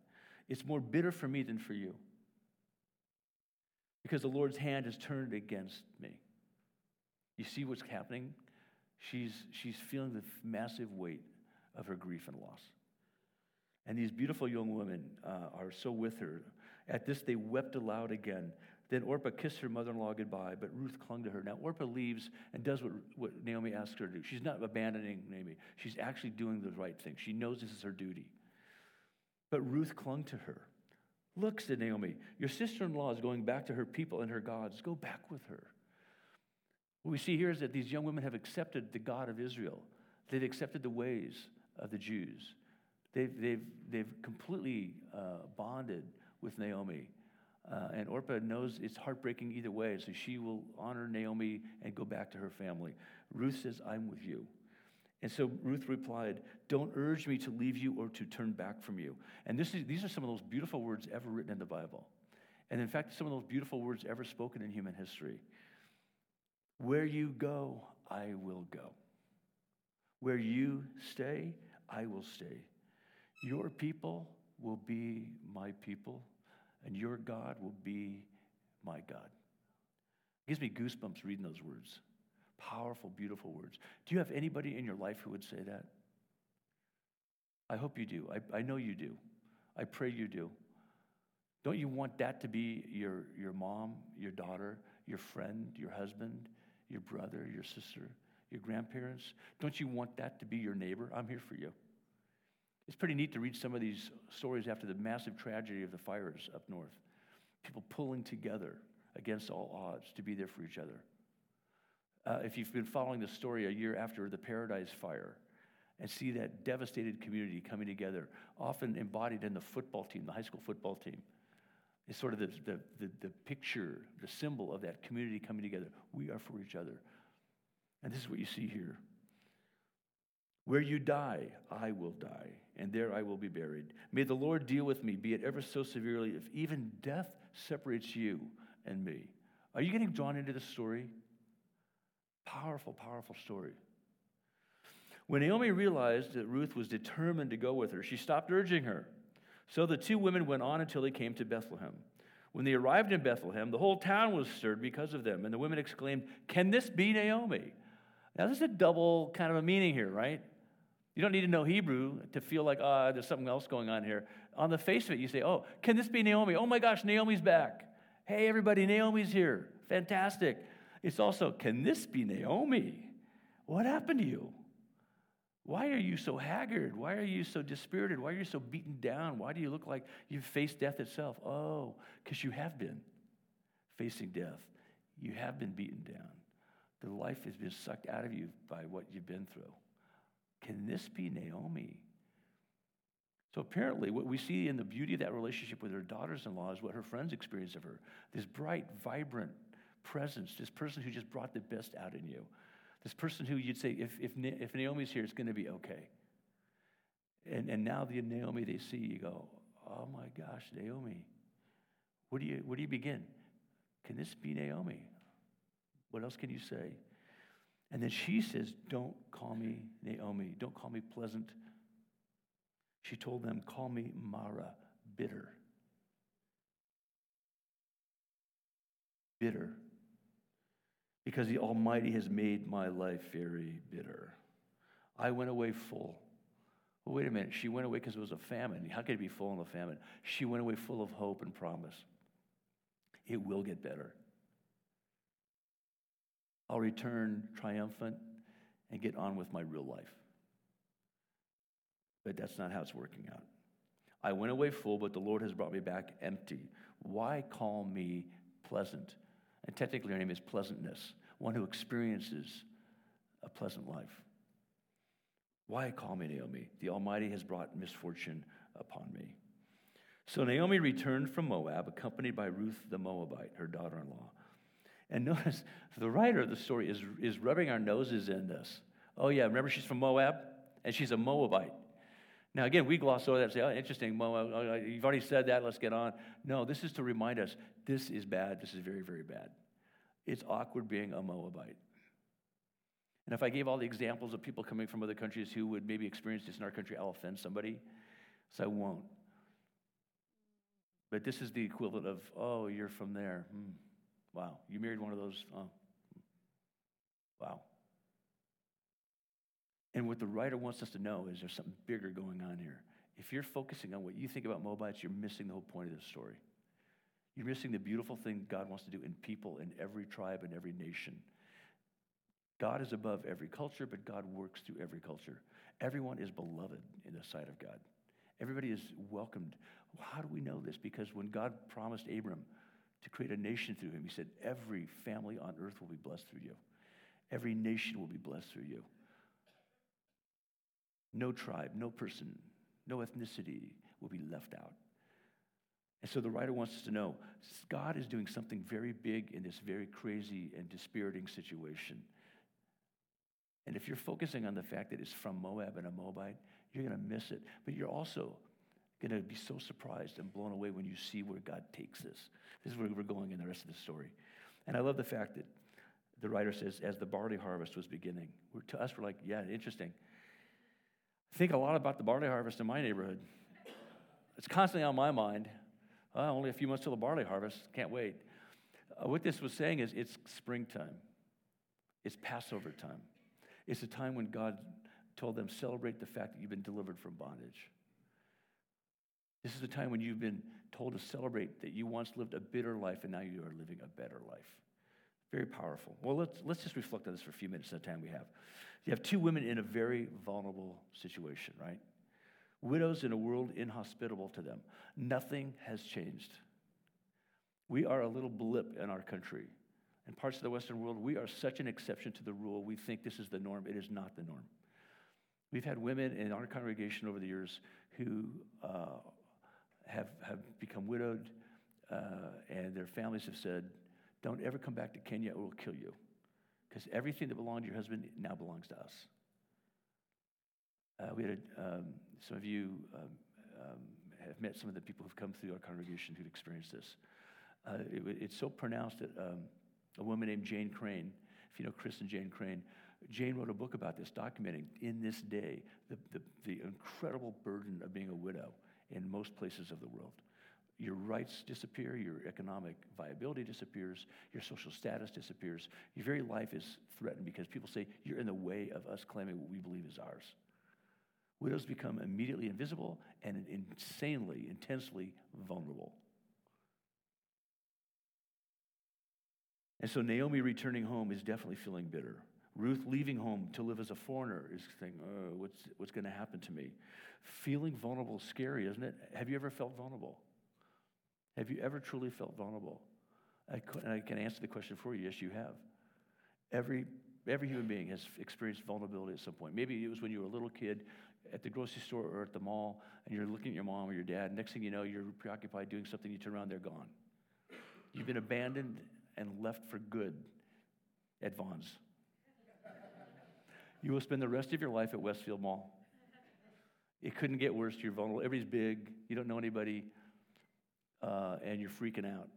It's more bitter for me than for you. Because the Lord's hand is turned against me. You see what's happening? She's, she's feeling the massive weight of her grief and loss. And these beautiful young women uh, are so with her. At this, they wept aloud again. Then Orpah kissed her mother in law goodbye, but Ruth clung to her. Now, Orpah leaves and does what, what Naomi asked her to do. She's not abandoning Naomi, she's actually doing the right thing. She knows this is her duty. But Ruth clung to her. Look, said Naomi, your sister in law is going back to her people and her gods. Go back with her. What we see here is that these young women have accepted the God of Israel, they've accepted the ways of the Jews. They've, they've, they've completely uh, bonded with Naomi. Uh, and Orpah knows it's heartbreaking either way, so she will honor Naomi and go back to her family. Ruth says, I'm with you. And so Ruth replied, Don't urge me to leave you or to turn back from you. And this is, these are some of those beautiful words ever written in the Bible. And in fact, some of those beautiful words ever spoken in human history. Where you go, I will go. Where you stay, I will stay. Your people will be my people, and your God will be my God. It gives me goosebumps reading those words. Powerful, beautiful words. Do you have anybody in your life who would say that? I hope you do. I, I know you do. I pray you do. Don't you want that to be your, your mom, your daughter, your friend, your husband, your brother, your sister, your grandparents? Don't you want that to be your neighbor? I'm here for you. It's pretty neat to read some of these stories after the massive tragedy of the fires up north. People pulling together against all odds to be there for each other. Uh, if you've been following the story a year after the Paradise Fire and see that devastated community coming together, often embodied in the football team, the high school football team, it's sort of the, the, the, the picture, the symbol of that community coming together. We are for each other. And this is what you see here. Where you die, I will die, and there I will be buried. May the Lord deal with me, be it ever so severely, if even death separates you and me. Are you getting drawn into this story? Powerful, powerful story. When Naomi realized that Ruth was determined to go with her, she stopped urging her. So the two women went on until they came to Bethlehem. When they arrived in Bethlehem, the whole town was stirred because of them, and the women exclaimed, Can this be Naomi? Now, this is a double kind of a meaning here, right? You don't need to know Hebrew to feel like, ah, oh, there's something else going on here. On the face of it, you say, oh, can this be Naomi? Oh my gosh, Naomi's back. Hey, everybody, Naomi's here. Fantastic. It's also, can this be Naomi? What happened to you? Why are you so haggard? Why are you so dispirited? Why are you so beaten down? Why do you look like you've faced death itself? Oh, because you have been facing death. You have been beaten down. The life has been sucked out of you by what you've been through. Can this be Naomi? So apparently, what we see in the beauty of that relationship with her daughters in law is what her friends experience of her this bright, vibrant presence, this person who just brought the best out in you, this person who you'd say, if, if, if Naomi's here, it's going to be okay. And, and now the Naomi they see, you go, oh my gosh, Naomi. Where do you, where do you begin? Can this be Naomi? What else can you say? And then she says, Don't call me Naomi. Don't call me pleasant. She told them, Call me Mara, bitter. Bitter. Because the Almighty has made my life very bitter. I went away full. Well, wait a minute. She went away because it was a famine. How could it be full in a famine? She went away full of hope and promise. It will get better. I'll return triumphant and get on with my real life. But that's not how it's working out. I went away full, but the Lord has brought me back empty. Why call me pleasant? And technically, her name is pleasantness, one who experiences a pleasant life. Why call me Naomi? The Almighty has brought misfortune upon me. So Naomi returned from Moab, accompanied by Ruth the Moabite, her daughter in law. And notice the writer of the story is, is rubbing our noses in this. Oh, yeah, remember she's from Moab? And she's a Moabite. Now, again, we gloss over that and say, oh, interesting, Moab, oh, you've already said that, let's get on. No, this is to remind us this is bad. This is very, very bad. It's awkward being a Moabite. And if I gave all the examples of people coming from other countries who would maybe experience this in our country, I'll offend somebody. So I won't. But this is the equivalent of, oh, you're from there. Hmm. Wow. You married one of those? Oh. Wow. And what the writer wants us to know is there's something bigger going on here. If you're focusing on what you think about Moabites, you're missing the whole point of this story. You're missing the beautiful thing God wants to do in people, in every tribe, in every nation. God is above every culture, but God works through every culture. Everyone is beloved in the sight of God. Everybody is welcomed. How do we know this? Because when God promised Abram to create a nation through him, he said, Every family on earth will be blessed through you, every nation will be blessed through you. No tribe, no person, no ethnicity will be left out. And so the writer wants us to know God is doing something very big in this very crazy and dispiriting situation. And if you're focusing on the fact that it's from Moab and a Moabite, you're going to miss it. But you're also going to be so surprised and blown away when you see where God takes this. This is where we're going in the rest of the story. And I love the fact that the writer says, as the barley harvest was beginning, to us, we're like, yeah, interesting. Think a lot about the barley harvest in my neighborhood. It's constantly on my mind. only a few months till the barley harvest. Can't wait. Uh, what this was saying is it's springtime, it's Passover time. It's a time when God told them, celebrate the fact that you've been delivered from bondage. This is a time when you've been told to celebrate that you once lived a bitter life and now you are living a better life. Very powerful. Well, let's, let's just reflect on this for a few minutes of the time we have. You have two women in a very vulnerable situation, right? Widows in a world inhospitable to them. Nothing has changed. We are a little blip in our country in parts of the Western world, we are such an exception to the rule. We think this is the norm. It is not the norm. We've had women in our congregation over the years who uh, have, have become widowed, uh, and their families have said, Don't ever come back to Kenya, or we'll kill you. Because everything that belonged to your husband now belongs to us. Uh, we had a, um, some of you um, um, have met some of the people who've come through our congregation who've experienced this. Uh, it, it's so pronounced that um, a woman named Jane Crane. If you know Chris and Jane Crane, Jane wrote a book about this, documenting in this day the, the, the incredible burden of being a widow in most places of the world. Your rights disappear, your economic viability disappears, your social status disappears. Your very life is threatened because people say you're in the way of us claiming what we believe is ours. Widows become immediately invisible and insanely, intensely vulnerable. And so Naomi returning home is definitely feeling bitter. Ruth leaving home to live as a foreigner is thinking, oh, uh, what's, what's going to happen to me? Feeling vulnerable is scary, isn't it? Have you ever felt vulnerable? Have you ever truly felt vulnerable? I, and I can answer the question for you. Yes, you have. Every, every human being has experienced vulnerability at some point. Maybe it was when you were a little kid at the grocery store or at the mall, and you're looking at your mom or your dad. Next thing you know, you're preoccupied doing something. You turn around, they're gone. You've been abandoned and left for good at Vons. You will spend the rest of your life at Westfield Mall. It couldn't get worse. You're vulnerable. Everybody's big. You don't know anybody. Uh, and you're freaking out.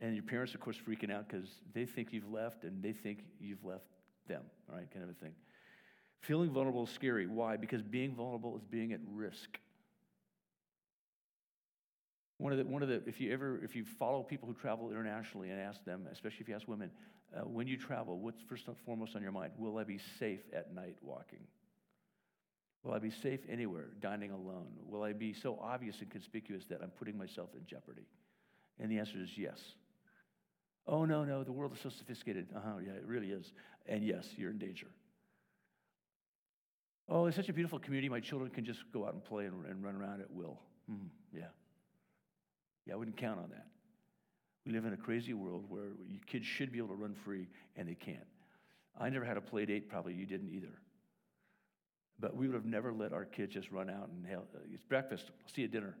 And your parents, of course, freaking out because they think you've left and they think you've left them, right? Kind of a thing. Feeling vulnerable is scary. Why? Because being vulnerable is being at risk. One of the, one of the, if you ever, if you follow people who travel internationally and ask them, especially if you ask women, uh, when you travel, what's first and foremost on your mind? Will I be safe at night walking? Will I be safe anywhere, dining alone? Will I be so obvious and conspicuous that I'm putting myself in jeopardy? And the answer is yes. Oh, no, no, the world is so sophisticated. Uh huh, yeah, it really is. And yes, you're in danger. Oh, it's such a beautiful community. My children can just go out and play and, and run around at will. Mm, yeah. Yeah, I wouldn't count on that. We live in a crazy world where kids should be able to run free and they can't. I never had a play date, probably you didn't either. But we would have never let our kids just run out and hell, it's breakfast, I'll see you at dinner.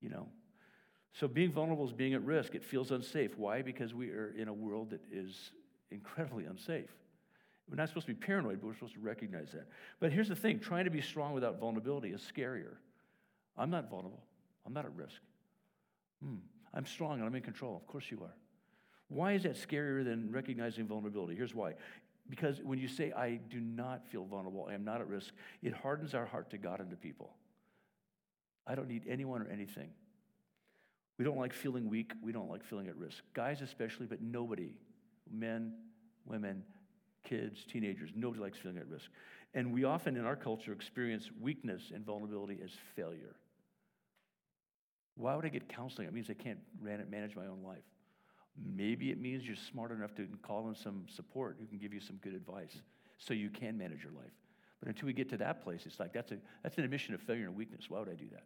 You know? So being vulnerable is being at risk. It feels unsafe. Why? Because we are in a world that is incredibly unsafe. We're not supposed to be paranoid, but we're supposed to recognize that. But here's the thing trying to be strong without vulnerability is scarier. I'm not vulnerable. I'm not at risk. Hmm. I'm strong and I'm in control. Of course you are. Why is that scarier than recognizing vulnerability? Here's why. Because when you say, I do not feel vulnerable, I am not at risk, it hardens our heart to God and to people. I don't need anyone or anything. We don't like feeling weak. We don't like feeling at risk. Guys, especially, but nobody, men, women, kids, teenagers, nobody likes feeling at risk. And we often in our culture experience weakness and vulnerability as failure. Why would I get counseling? It means I can't manage my own life. Maybe it means you're smart enough to call in some support who can give you some good advice so you can manage your life. But until we get to that place, it's like that's, a, that's an admission of failure and weakness. Why would I do that?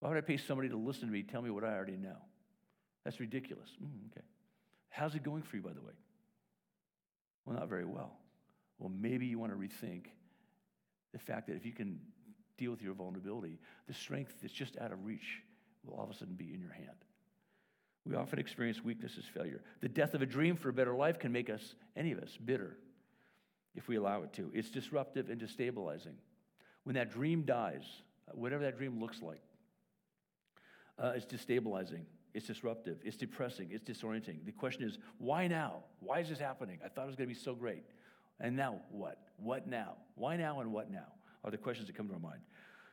Why would I pay somebody to listen to me tell me what I already know? That's ridiculous. Mm, okay. How's it going for you, by the way? Well, not very well. Well, maybe you want to rethink the fact that if you can deal with your vulnerability, the strength that's just out of reach will all of a sudden be in your hand. We often experience weakness as failure. The death of a dream for a better life can make us, any of us, bitter if we allow it to. It's disruptive and destabilizing. When that dream dies, whatever that dream looks like, uh, it's destabilizing. It's disruptive. It's depressing. It's disorienting. The question is, why now? Why is this happening? I thought it was going to be so great. And now what? What now? Why now and what now are the questions that come to our mind.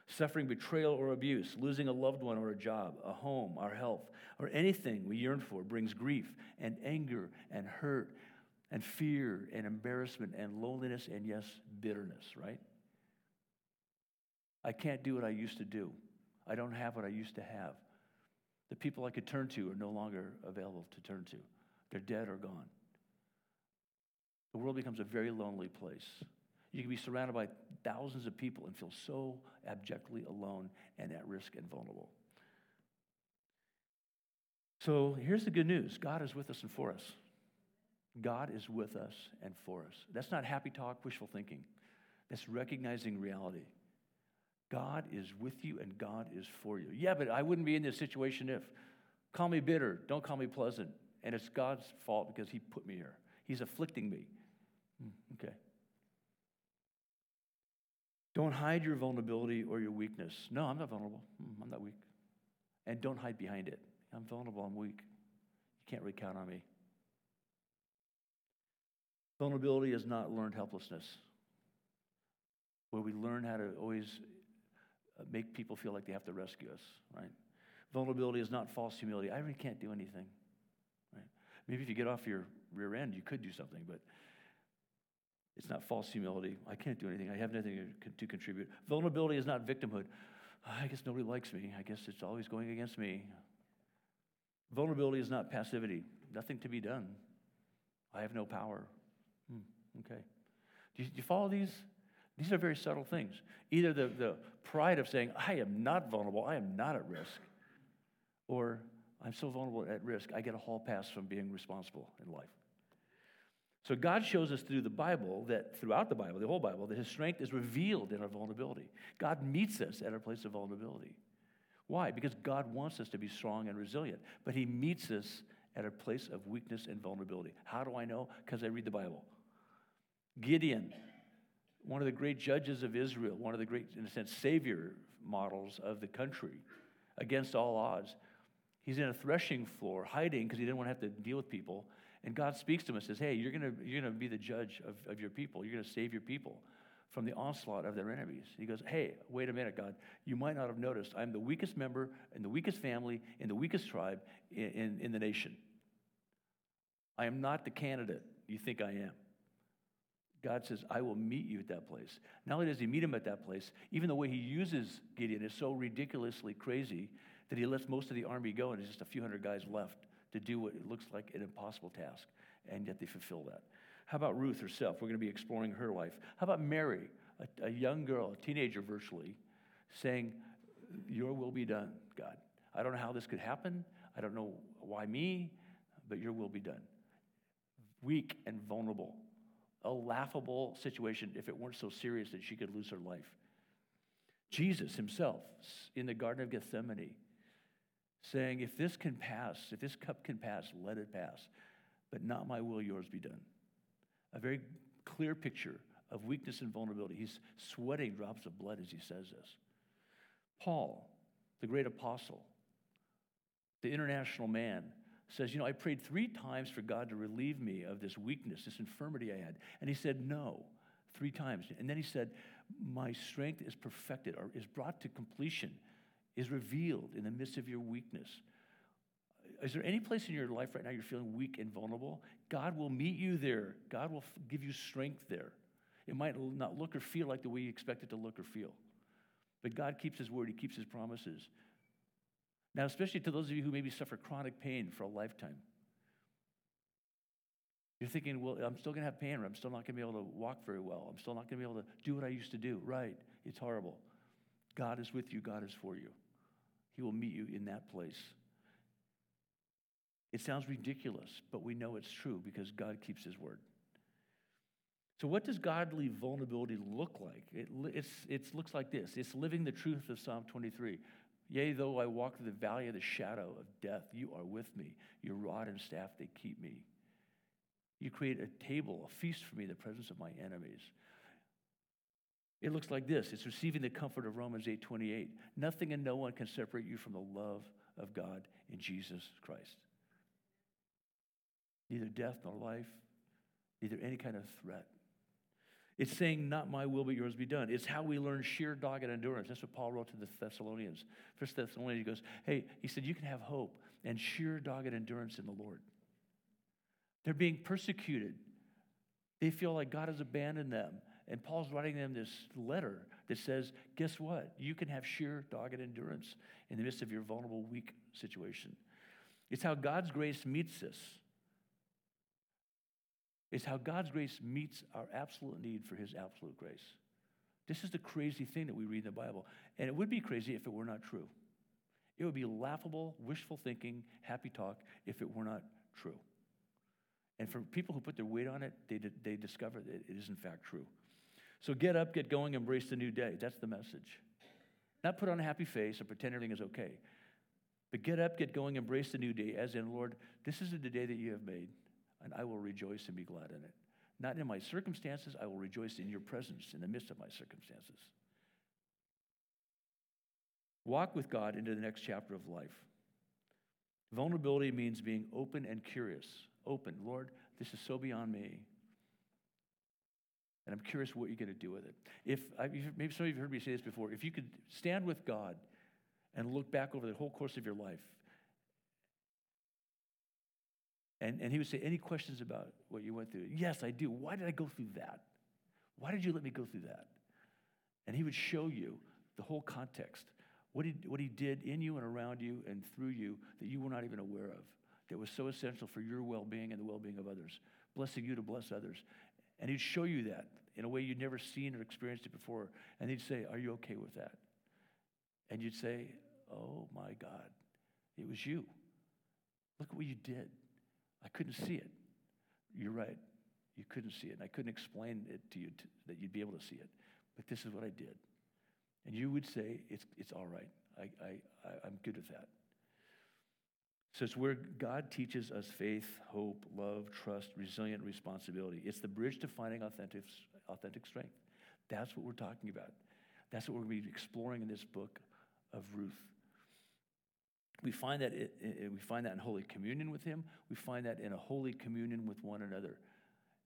Suffering betrayal or abuse, losing a loved one or a job, a home, our health, or anything we yearn for brings grief and anger and hurt and fear and embarrassment and loneliness and, yes, bitterness, right? I can't do what I used to do. I don't have what I used to have. The people I could turn to are no longer available to turn to. They're dead or gone. The world becomes a very lonely place. You can be surrounded by thousands of people and feel so abjectly alone and at risk and vulnerable. So here's the good news God is with us and for us. God is with us and for us. That's not happy talk, wishful thinking. That's recognizing reality. God is with you and God is for you. Yeah, but I wouldn't be in this situation if. Call me bitter, don't call me pleasant. And it's God's fault because He put me here. He's afflicting me. Hmm, okay. Don't hide your vulnerability or your weakness. No, I'm not vulnerable. Hmm, I'm not weak. And don't hide behind it. I'm vulnerable, I'm weak. You can't really count on me. Vulnerability is not learned helplessness, where we learn how to always uh, make people feel like they have to rescue us, right? Vulnerability is not false humility. I really can't do anything, right? Maybe if you get off your rear end, you could do something, but it's not false humility. I can't do anything. I have nothing to contribute. Vulnerability is not victimhood. I guess nobody likes me. I guess it's always going against me. Vulnerability is not passivity. Nothing to be done. I have no power. Hmm, okay. Do you, do you follow these? These are very subtle things. Either the, the pride of saying, I am not vulnerable, I am not at risk, or I'm so vulnerable at risk, I get a hall pass from being responsible in life. So God shows us through the Bible that throughout the Bible, the whole Bible, that his strength is revealed in our vulnerability. God meets us at our place of vulnerability. Why? Because God wants us to be strong and resilient, but he meets us at a place of weakness and vulnerability. How do I know? Because I read the Bible. Gideon one of the great judges of Israel, one of the great, in a sense, savior models of the country against all odds. He's in a threshing floor, hiding because he didn't want to have to deal with people. And God speaks to him and says, Hey, you're going you're gonna be the judge of, of your people. You're going to save your people from the onslaught of their enemies. He goes, Hey, wait a minute, God. You might not have noticed. I'm the weakest member in the weakest family, in the weakest tribe in, in, in the nation. I am not the candidate you think I am. God says, I will meet you at that place. Not only does he meet him at that place, even the way he uses Gideon is so ridiculously crazy that he lets most of the army go and there's just a few hundred guys left to do what it looks like an impossible task, and yet they fulfill that. How about Ruth herself? We're going to be exploring her life. How about Mary, a, a young girl, a teenager virtually, saying, Your will be done, God. I don't know how this could happen. I don't know why me, but your will be done. Weak and vulnerable a laughable situation if it weren't so serious that she could lose her life. Jesus himself in the Garden of Gethsemane saying, If this can pass, if this cup can pass, let it pass. But not my will, yours be done. A very clear picture of weakness and vulnerability. He's sweating drops of blood as he says this. Paul, the great apostle, the international man, says, You know, I prayed three times for God to relieve me of this weakness, this infirmity I had. And he said, No, three times. And then he said, My strength is perfected or is brought to completion, is revealed in the midst of your weakness. Is there any place in your life right now you're feeling weak and vulnerable? God will meet you there. God will give you strength there. It might not look or feel like the way you expect it to look or feel. But God keeps His word, He keeps His promises. Now, especially to those of you who maybe suffer chronic pain for a lifetime. You're thinking, well, I'm still going to have pain, or I'm still not going to be able to walk very well. I'm still not going to be able to do what I used to do. Right. It's horrible. God is with you, God is for you. He will meet you in that place. It sounds ridiculous, but we know it's true because God keeps His word. So, what does godly vulnerability look like? It, it's, it looks like this it's living the truth of Psalm 23. Yea, though I walk through the valley of the shadow of death, you are with me. Your rod and staff, they keep me. You create a table, a feast for me in the presence of my enemies. It looks like this. It's receiving the comfort of Romans 8:28. Nothing and no one can separate you from the love of God in Jesus Christ. Neither death nor life, neither any kind of threat. It's saying, Not my will, but yours be done. It's how we learn sheer dogged endurance. That's what Paul wrote to the Thessalonians. First Thessalonians, he goes, Hey, he said, You can have hope and sheer dogged endurance in the Lord. They're being persecuted. They feel like God has abandoned them. And Paul's writing them this letter that says, Guess what? You can have sheer dogged endurance in the midst of your vulnerable, weak situation. It's how God's grace meets us. It's how God's grace meets our absolute need for His absolute grace. This is the crazy thing that we read in the Bible. And it would be crazy if it were not true. It would be laughable, wishful thinking, happy talk if it were not true. And for people who put their weight on it, they, they discover that it is in fact true. So get up, get going, embrace the new day. That's the message. Not put on a happy face or pretend everything is okay. But get up, get going, embrace the new day, as in, Lord, this is the day that you have made and I will rejoice and be glad in it. Not in my circumstances, I will rejoice in your presence in the midst of my circumstances. Walk with God into the next chapter of life. Vulnerability means being open and curious. Open, Lord, this is so beyond me. And I'm curious what you're going to do with it. If maybe some of you have heard me say this before, if you could stand with God and look back over the whole course of your life and, and he would say, Any questions about what you went through? Yes, I do. Why did I go through that? Why did you let me go through that? And he would show you the whole context, what he, what he did in you and around you and through you that you were not even aware of, that was so essential for your well being and the well being of others, blessing you to bless others. And he'd show you that in a way you'd never seen or experienced it before. And he'd say, Are you okay with that? And you'd say, Oh my God, it was you. Look at what you did. I couldn't see it. You're right. You couldn't see it. And I couldn't explain it to you that you'd be able to see it. But this is what I did. And you would say, it's, it's all right. I, I, I, I'm good with that. So it's where God teaches us faith, hope, love, trust, resilient responsibility. It's the bridge to finding authentic, authentic strength. That's what we're talking about. That's what we're going to be exploring in this book of Ruth. We find that it, it, we find that in holy communion with Him. We find that in a holy communion with one another.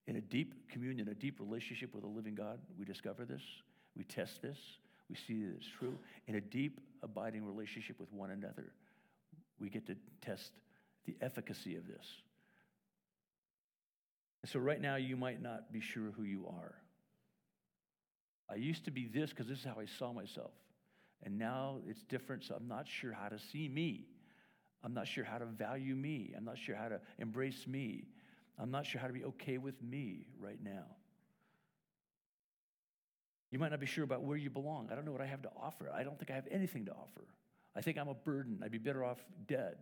In a deep communion, a deep relationship with a living God, we discover this. We test this. We see that it's true. In a deep, abiding relationship with one another, we get to test the efficacy of this. And so, right now, you might not be sure who you are. I used to be this because this is how I saw myself. And now it's different, so I'm not sure how to see me. I'm not sure how to value me. I'm not sure how to embrace me. I'm not sure how to be okay with me right now. You might not be sure about where you belong. I don't know what I have to offer. I don't think I have anything to offer. I think I'm a burden. I'd be better off dead.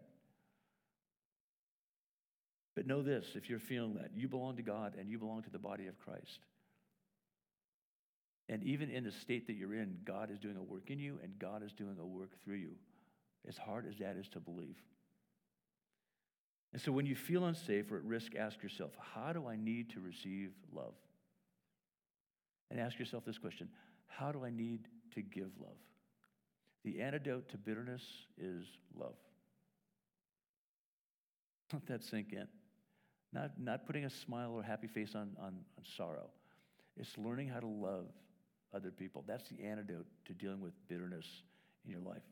But know this if you're feeling that, you belong to God and you belong to the body of Christ. And even in the state that you're in, God is doing a work in you and God is doing a work through you, as hard as that is to believe. And so when you feel unsafe or at risk, ask yourself, how do I need to receive love? And ask yourself this question How do I need to give love? The antidote to bitterness is love. Let that sink in. Not, not putting a smile or happy face on, on, on sorrow. It's learning how to love other people. That's the antidote to dealing with bitterness in your life.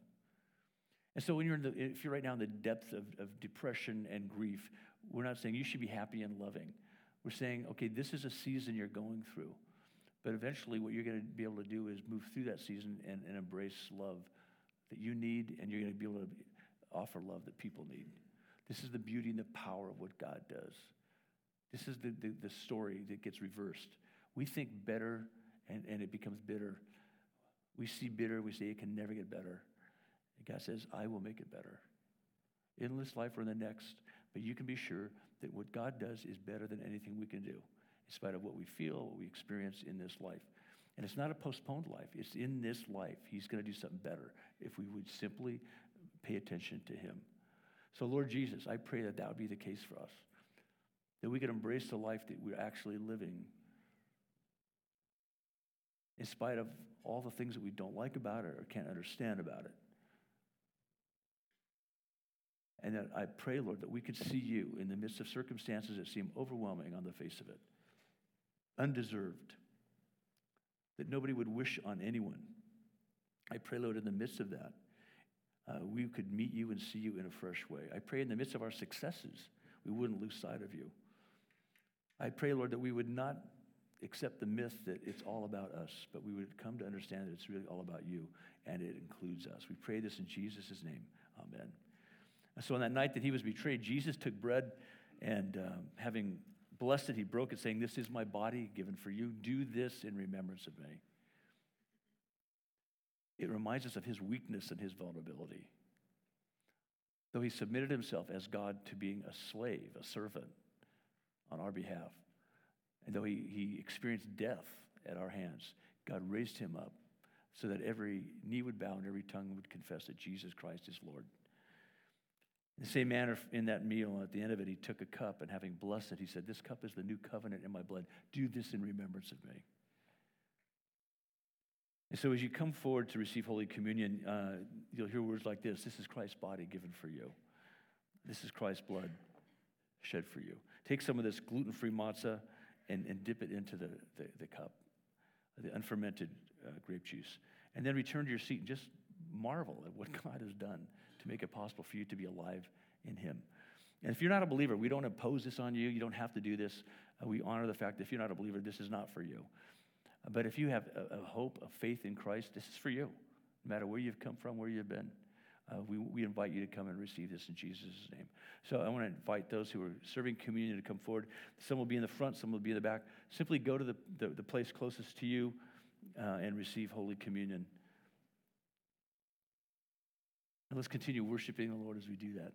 And so when you're in the, if you're right now in the depth of, of depression and grief, we're not saying you should be happy and loving. We're saying, okay, this is a season you're going through. But eventually, what you're going to be able to do is move through that season and, and embrace love that you need, and you're going to be able to offer love that people need. This is the beauty and the power of what God does. This is the, the, the story that gets reversed. We think better, and, and it becomes bitter. We see bitter, we say it can never get better. And God says, I will make it better. In this life or in the next, but you can be sure that what God does is better than anything we can do, in spite of what we feel, what we experience in this life. And it's not a postponed life, it's in this life. He's going to do something better if we would simply pay attention to Him. So, Lord Jesus, I pray that that would be the case for us, that we could embrace the life that we're actually living in spite of all the things that we don't like about it or can't understand about it. And that I pray, Lord, that we could see you in the midst of circumstances that seem overwhelming on the face of it, undeserved, that nobody would wish on anyone. I pray, Lord, in the midst of that, uh, we could meet you and see you in a fresh way. I pray in the midst of our successes, we wouldn't lose sight of you. I pray, Lord, that we would not accept the myth that it's all about us, but we would come to understand that it's really all about you and it includes us. We pray this in Jesus' name. Amen. So on that night that he was betrayed, Jesus took bread and um, having blessed he broke it, saying, This is my body given for you. Do this in remembrance of me. It reminds us of his weakness and his vulnerability. Though he submitted himself as God to being a slave, a servant on our behalf, and though he, he experienced death at our hands, God raised him up so that every knee would bow and every tongue would confess that Jesus Christ is Lord. In the same manner, in that meal, at the end of it, he took a cup and having blessed it, he said, This cup is the new covenant in my blood. Do this in remembrance of me. And so, as you come forward to receive Holy Communion, uh, you'll hear words like this This is Christ's body given for you. This is Christ's blood shed for you. Take some of this gluten free matzah and, and dip it into the, the, the cup, the unfermented uh, grape juice. And then return to your seat and just marvel at what God has done to make it possible for you to be alive in Him. And if you're not a believer, we don't impose this on you. You don't have to do this. Uh, we honor the fact that if you're not a believer, this is not for you. Uh, but if you have a, a, hope, a faith in Christ, this is for you. No matter where you've come from, where you've been, uh, we, we invite you to come and receive this in Jesus' name. So I want to invite those who are serving communion to come forward. Some will be in the front, some will be in the back. Simply go to the, the, the place closest to you uh, and receive Holy Communion. And let's continue worshiping the Lord as we do that.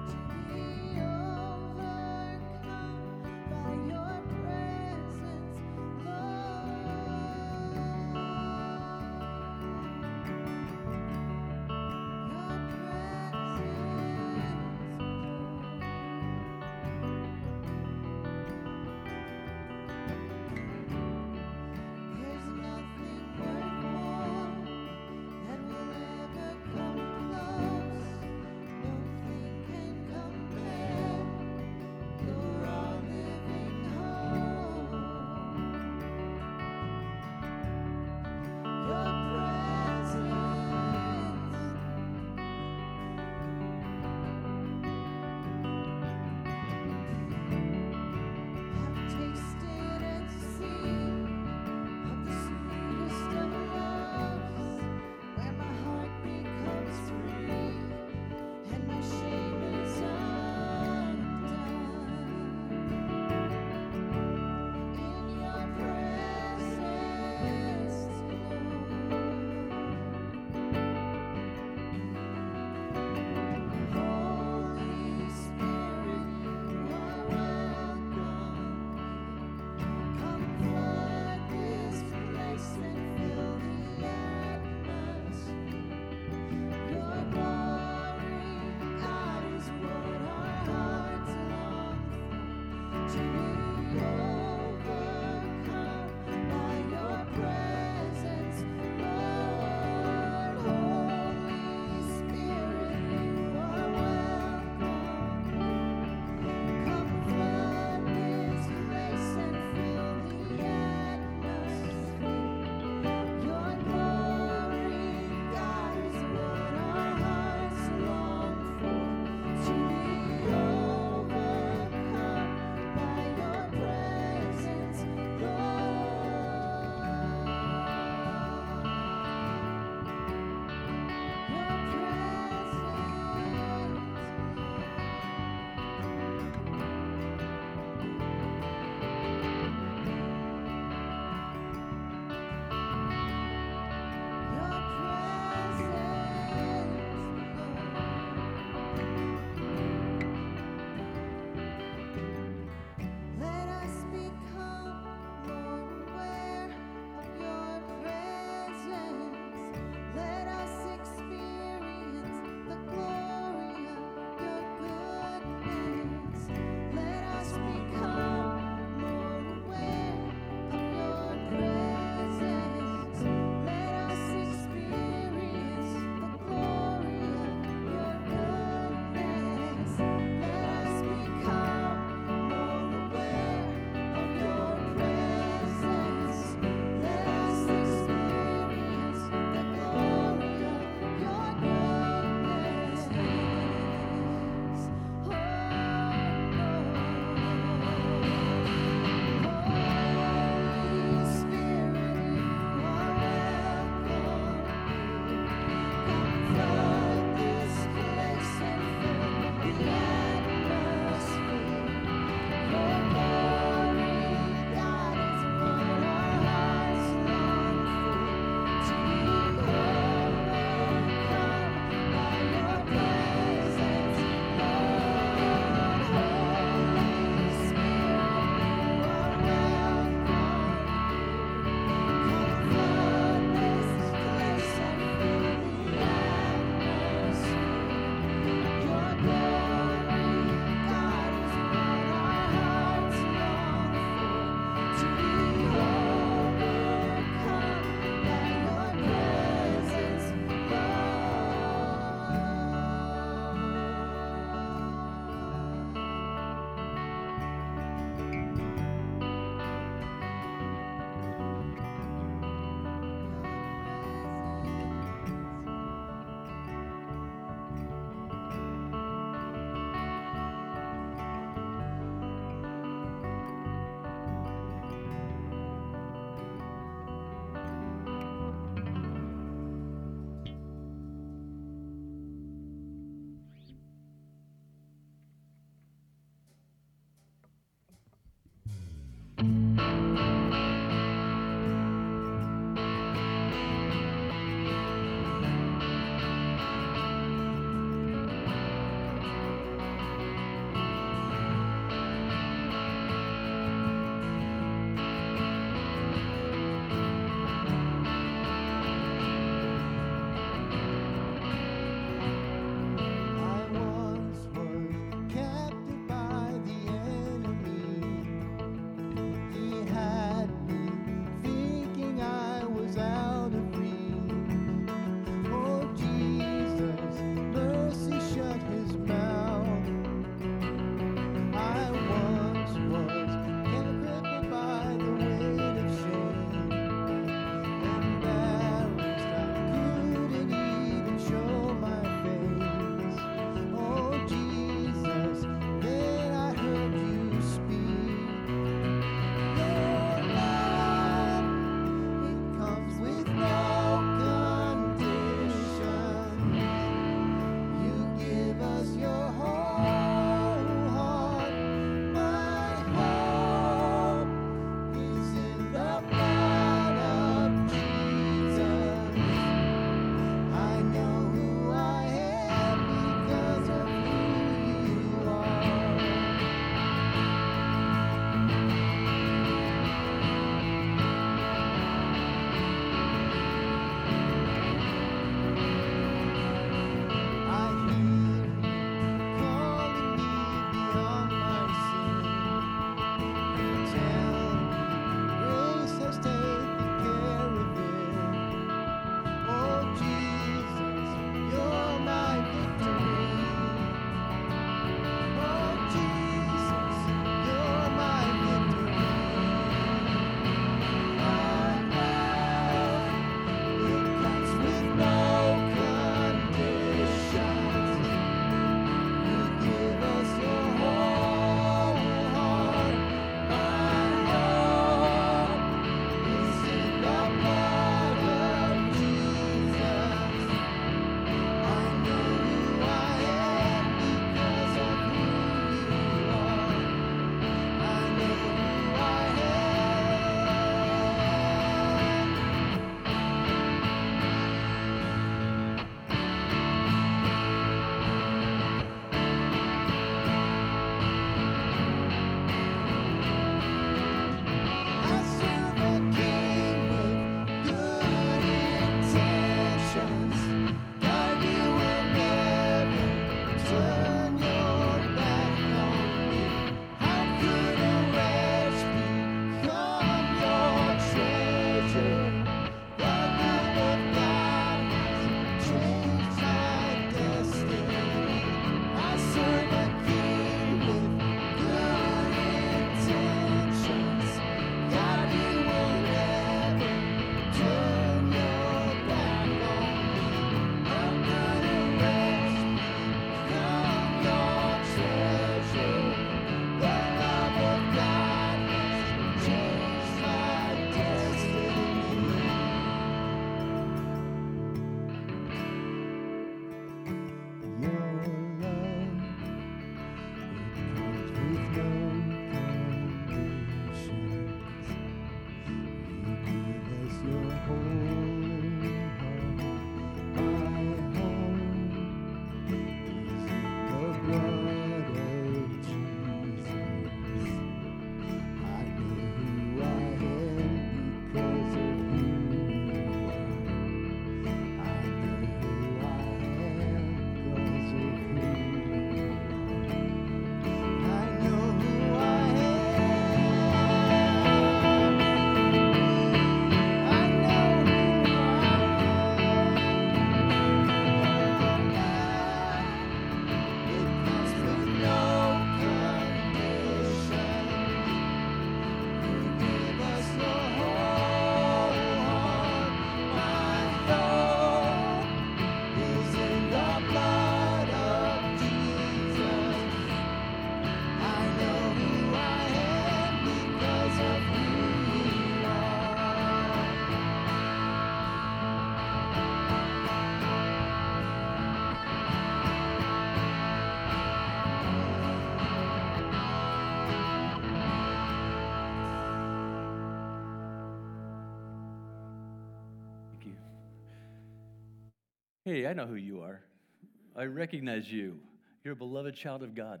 I recognize you. You're a beloved child of God.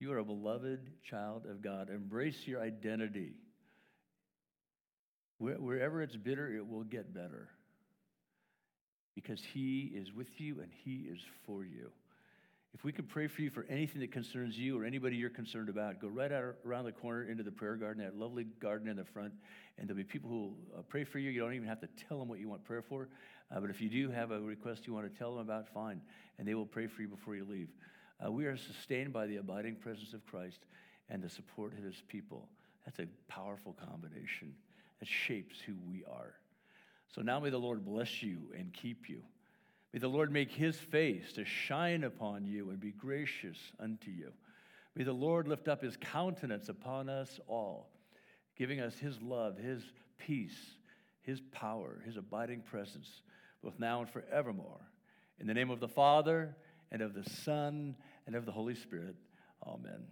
You are a beloved child of God. Embrace your identity. Wherever it's bitter, it will get better because He is with you and He is for you. If we could pray for you for anything that concerns you or anybody you're concerned about, go right out around the corner into the prayer garden, that lovely garden in the front, and there'll be people who will uh, pray for you. You don't even have to tell them what you want prayer for. Uh, but if you do have a request you want to tell them about, fine, and they will pray for you before you leave. Uh, we are sustained by the abiding presence of Christ and the support of his people. That's a powerful combination that shapes who we are. So now may the Lord bless you and keep you. May the Lord make his face to shine upon you and be gracious unto you. May the Lord lift up his countenance upon us all, giving us his love, his peace, his power, his abiding presence, both now and forevermore. In the name of the Father, and of the Son, and of the Holy Spirit. Amen.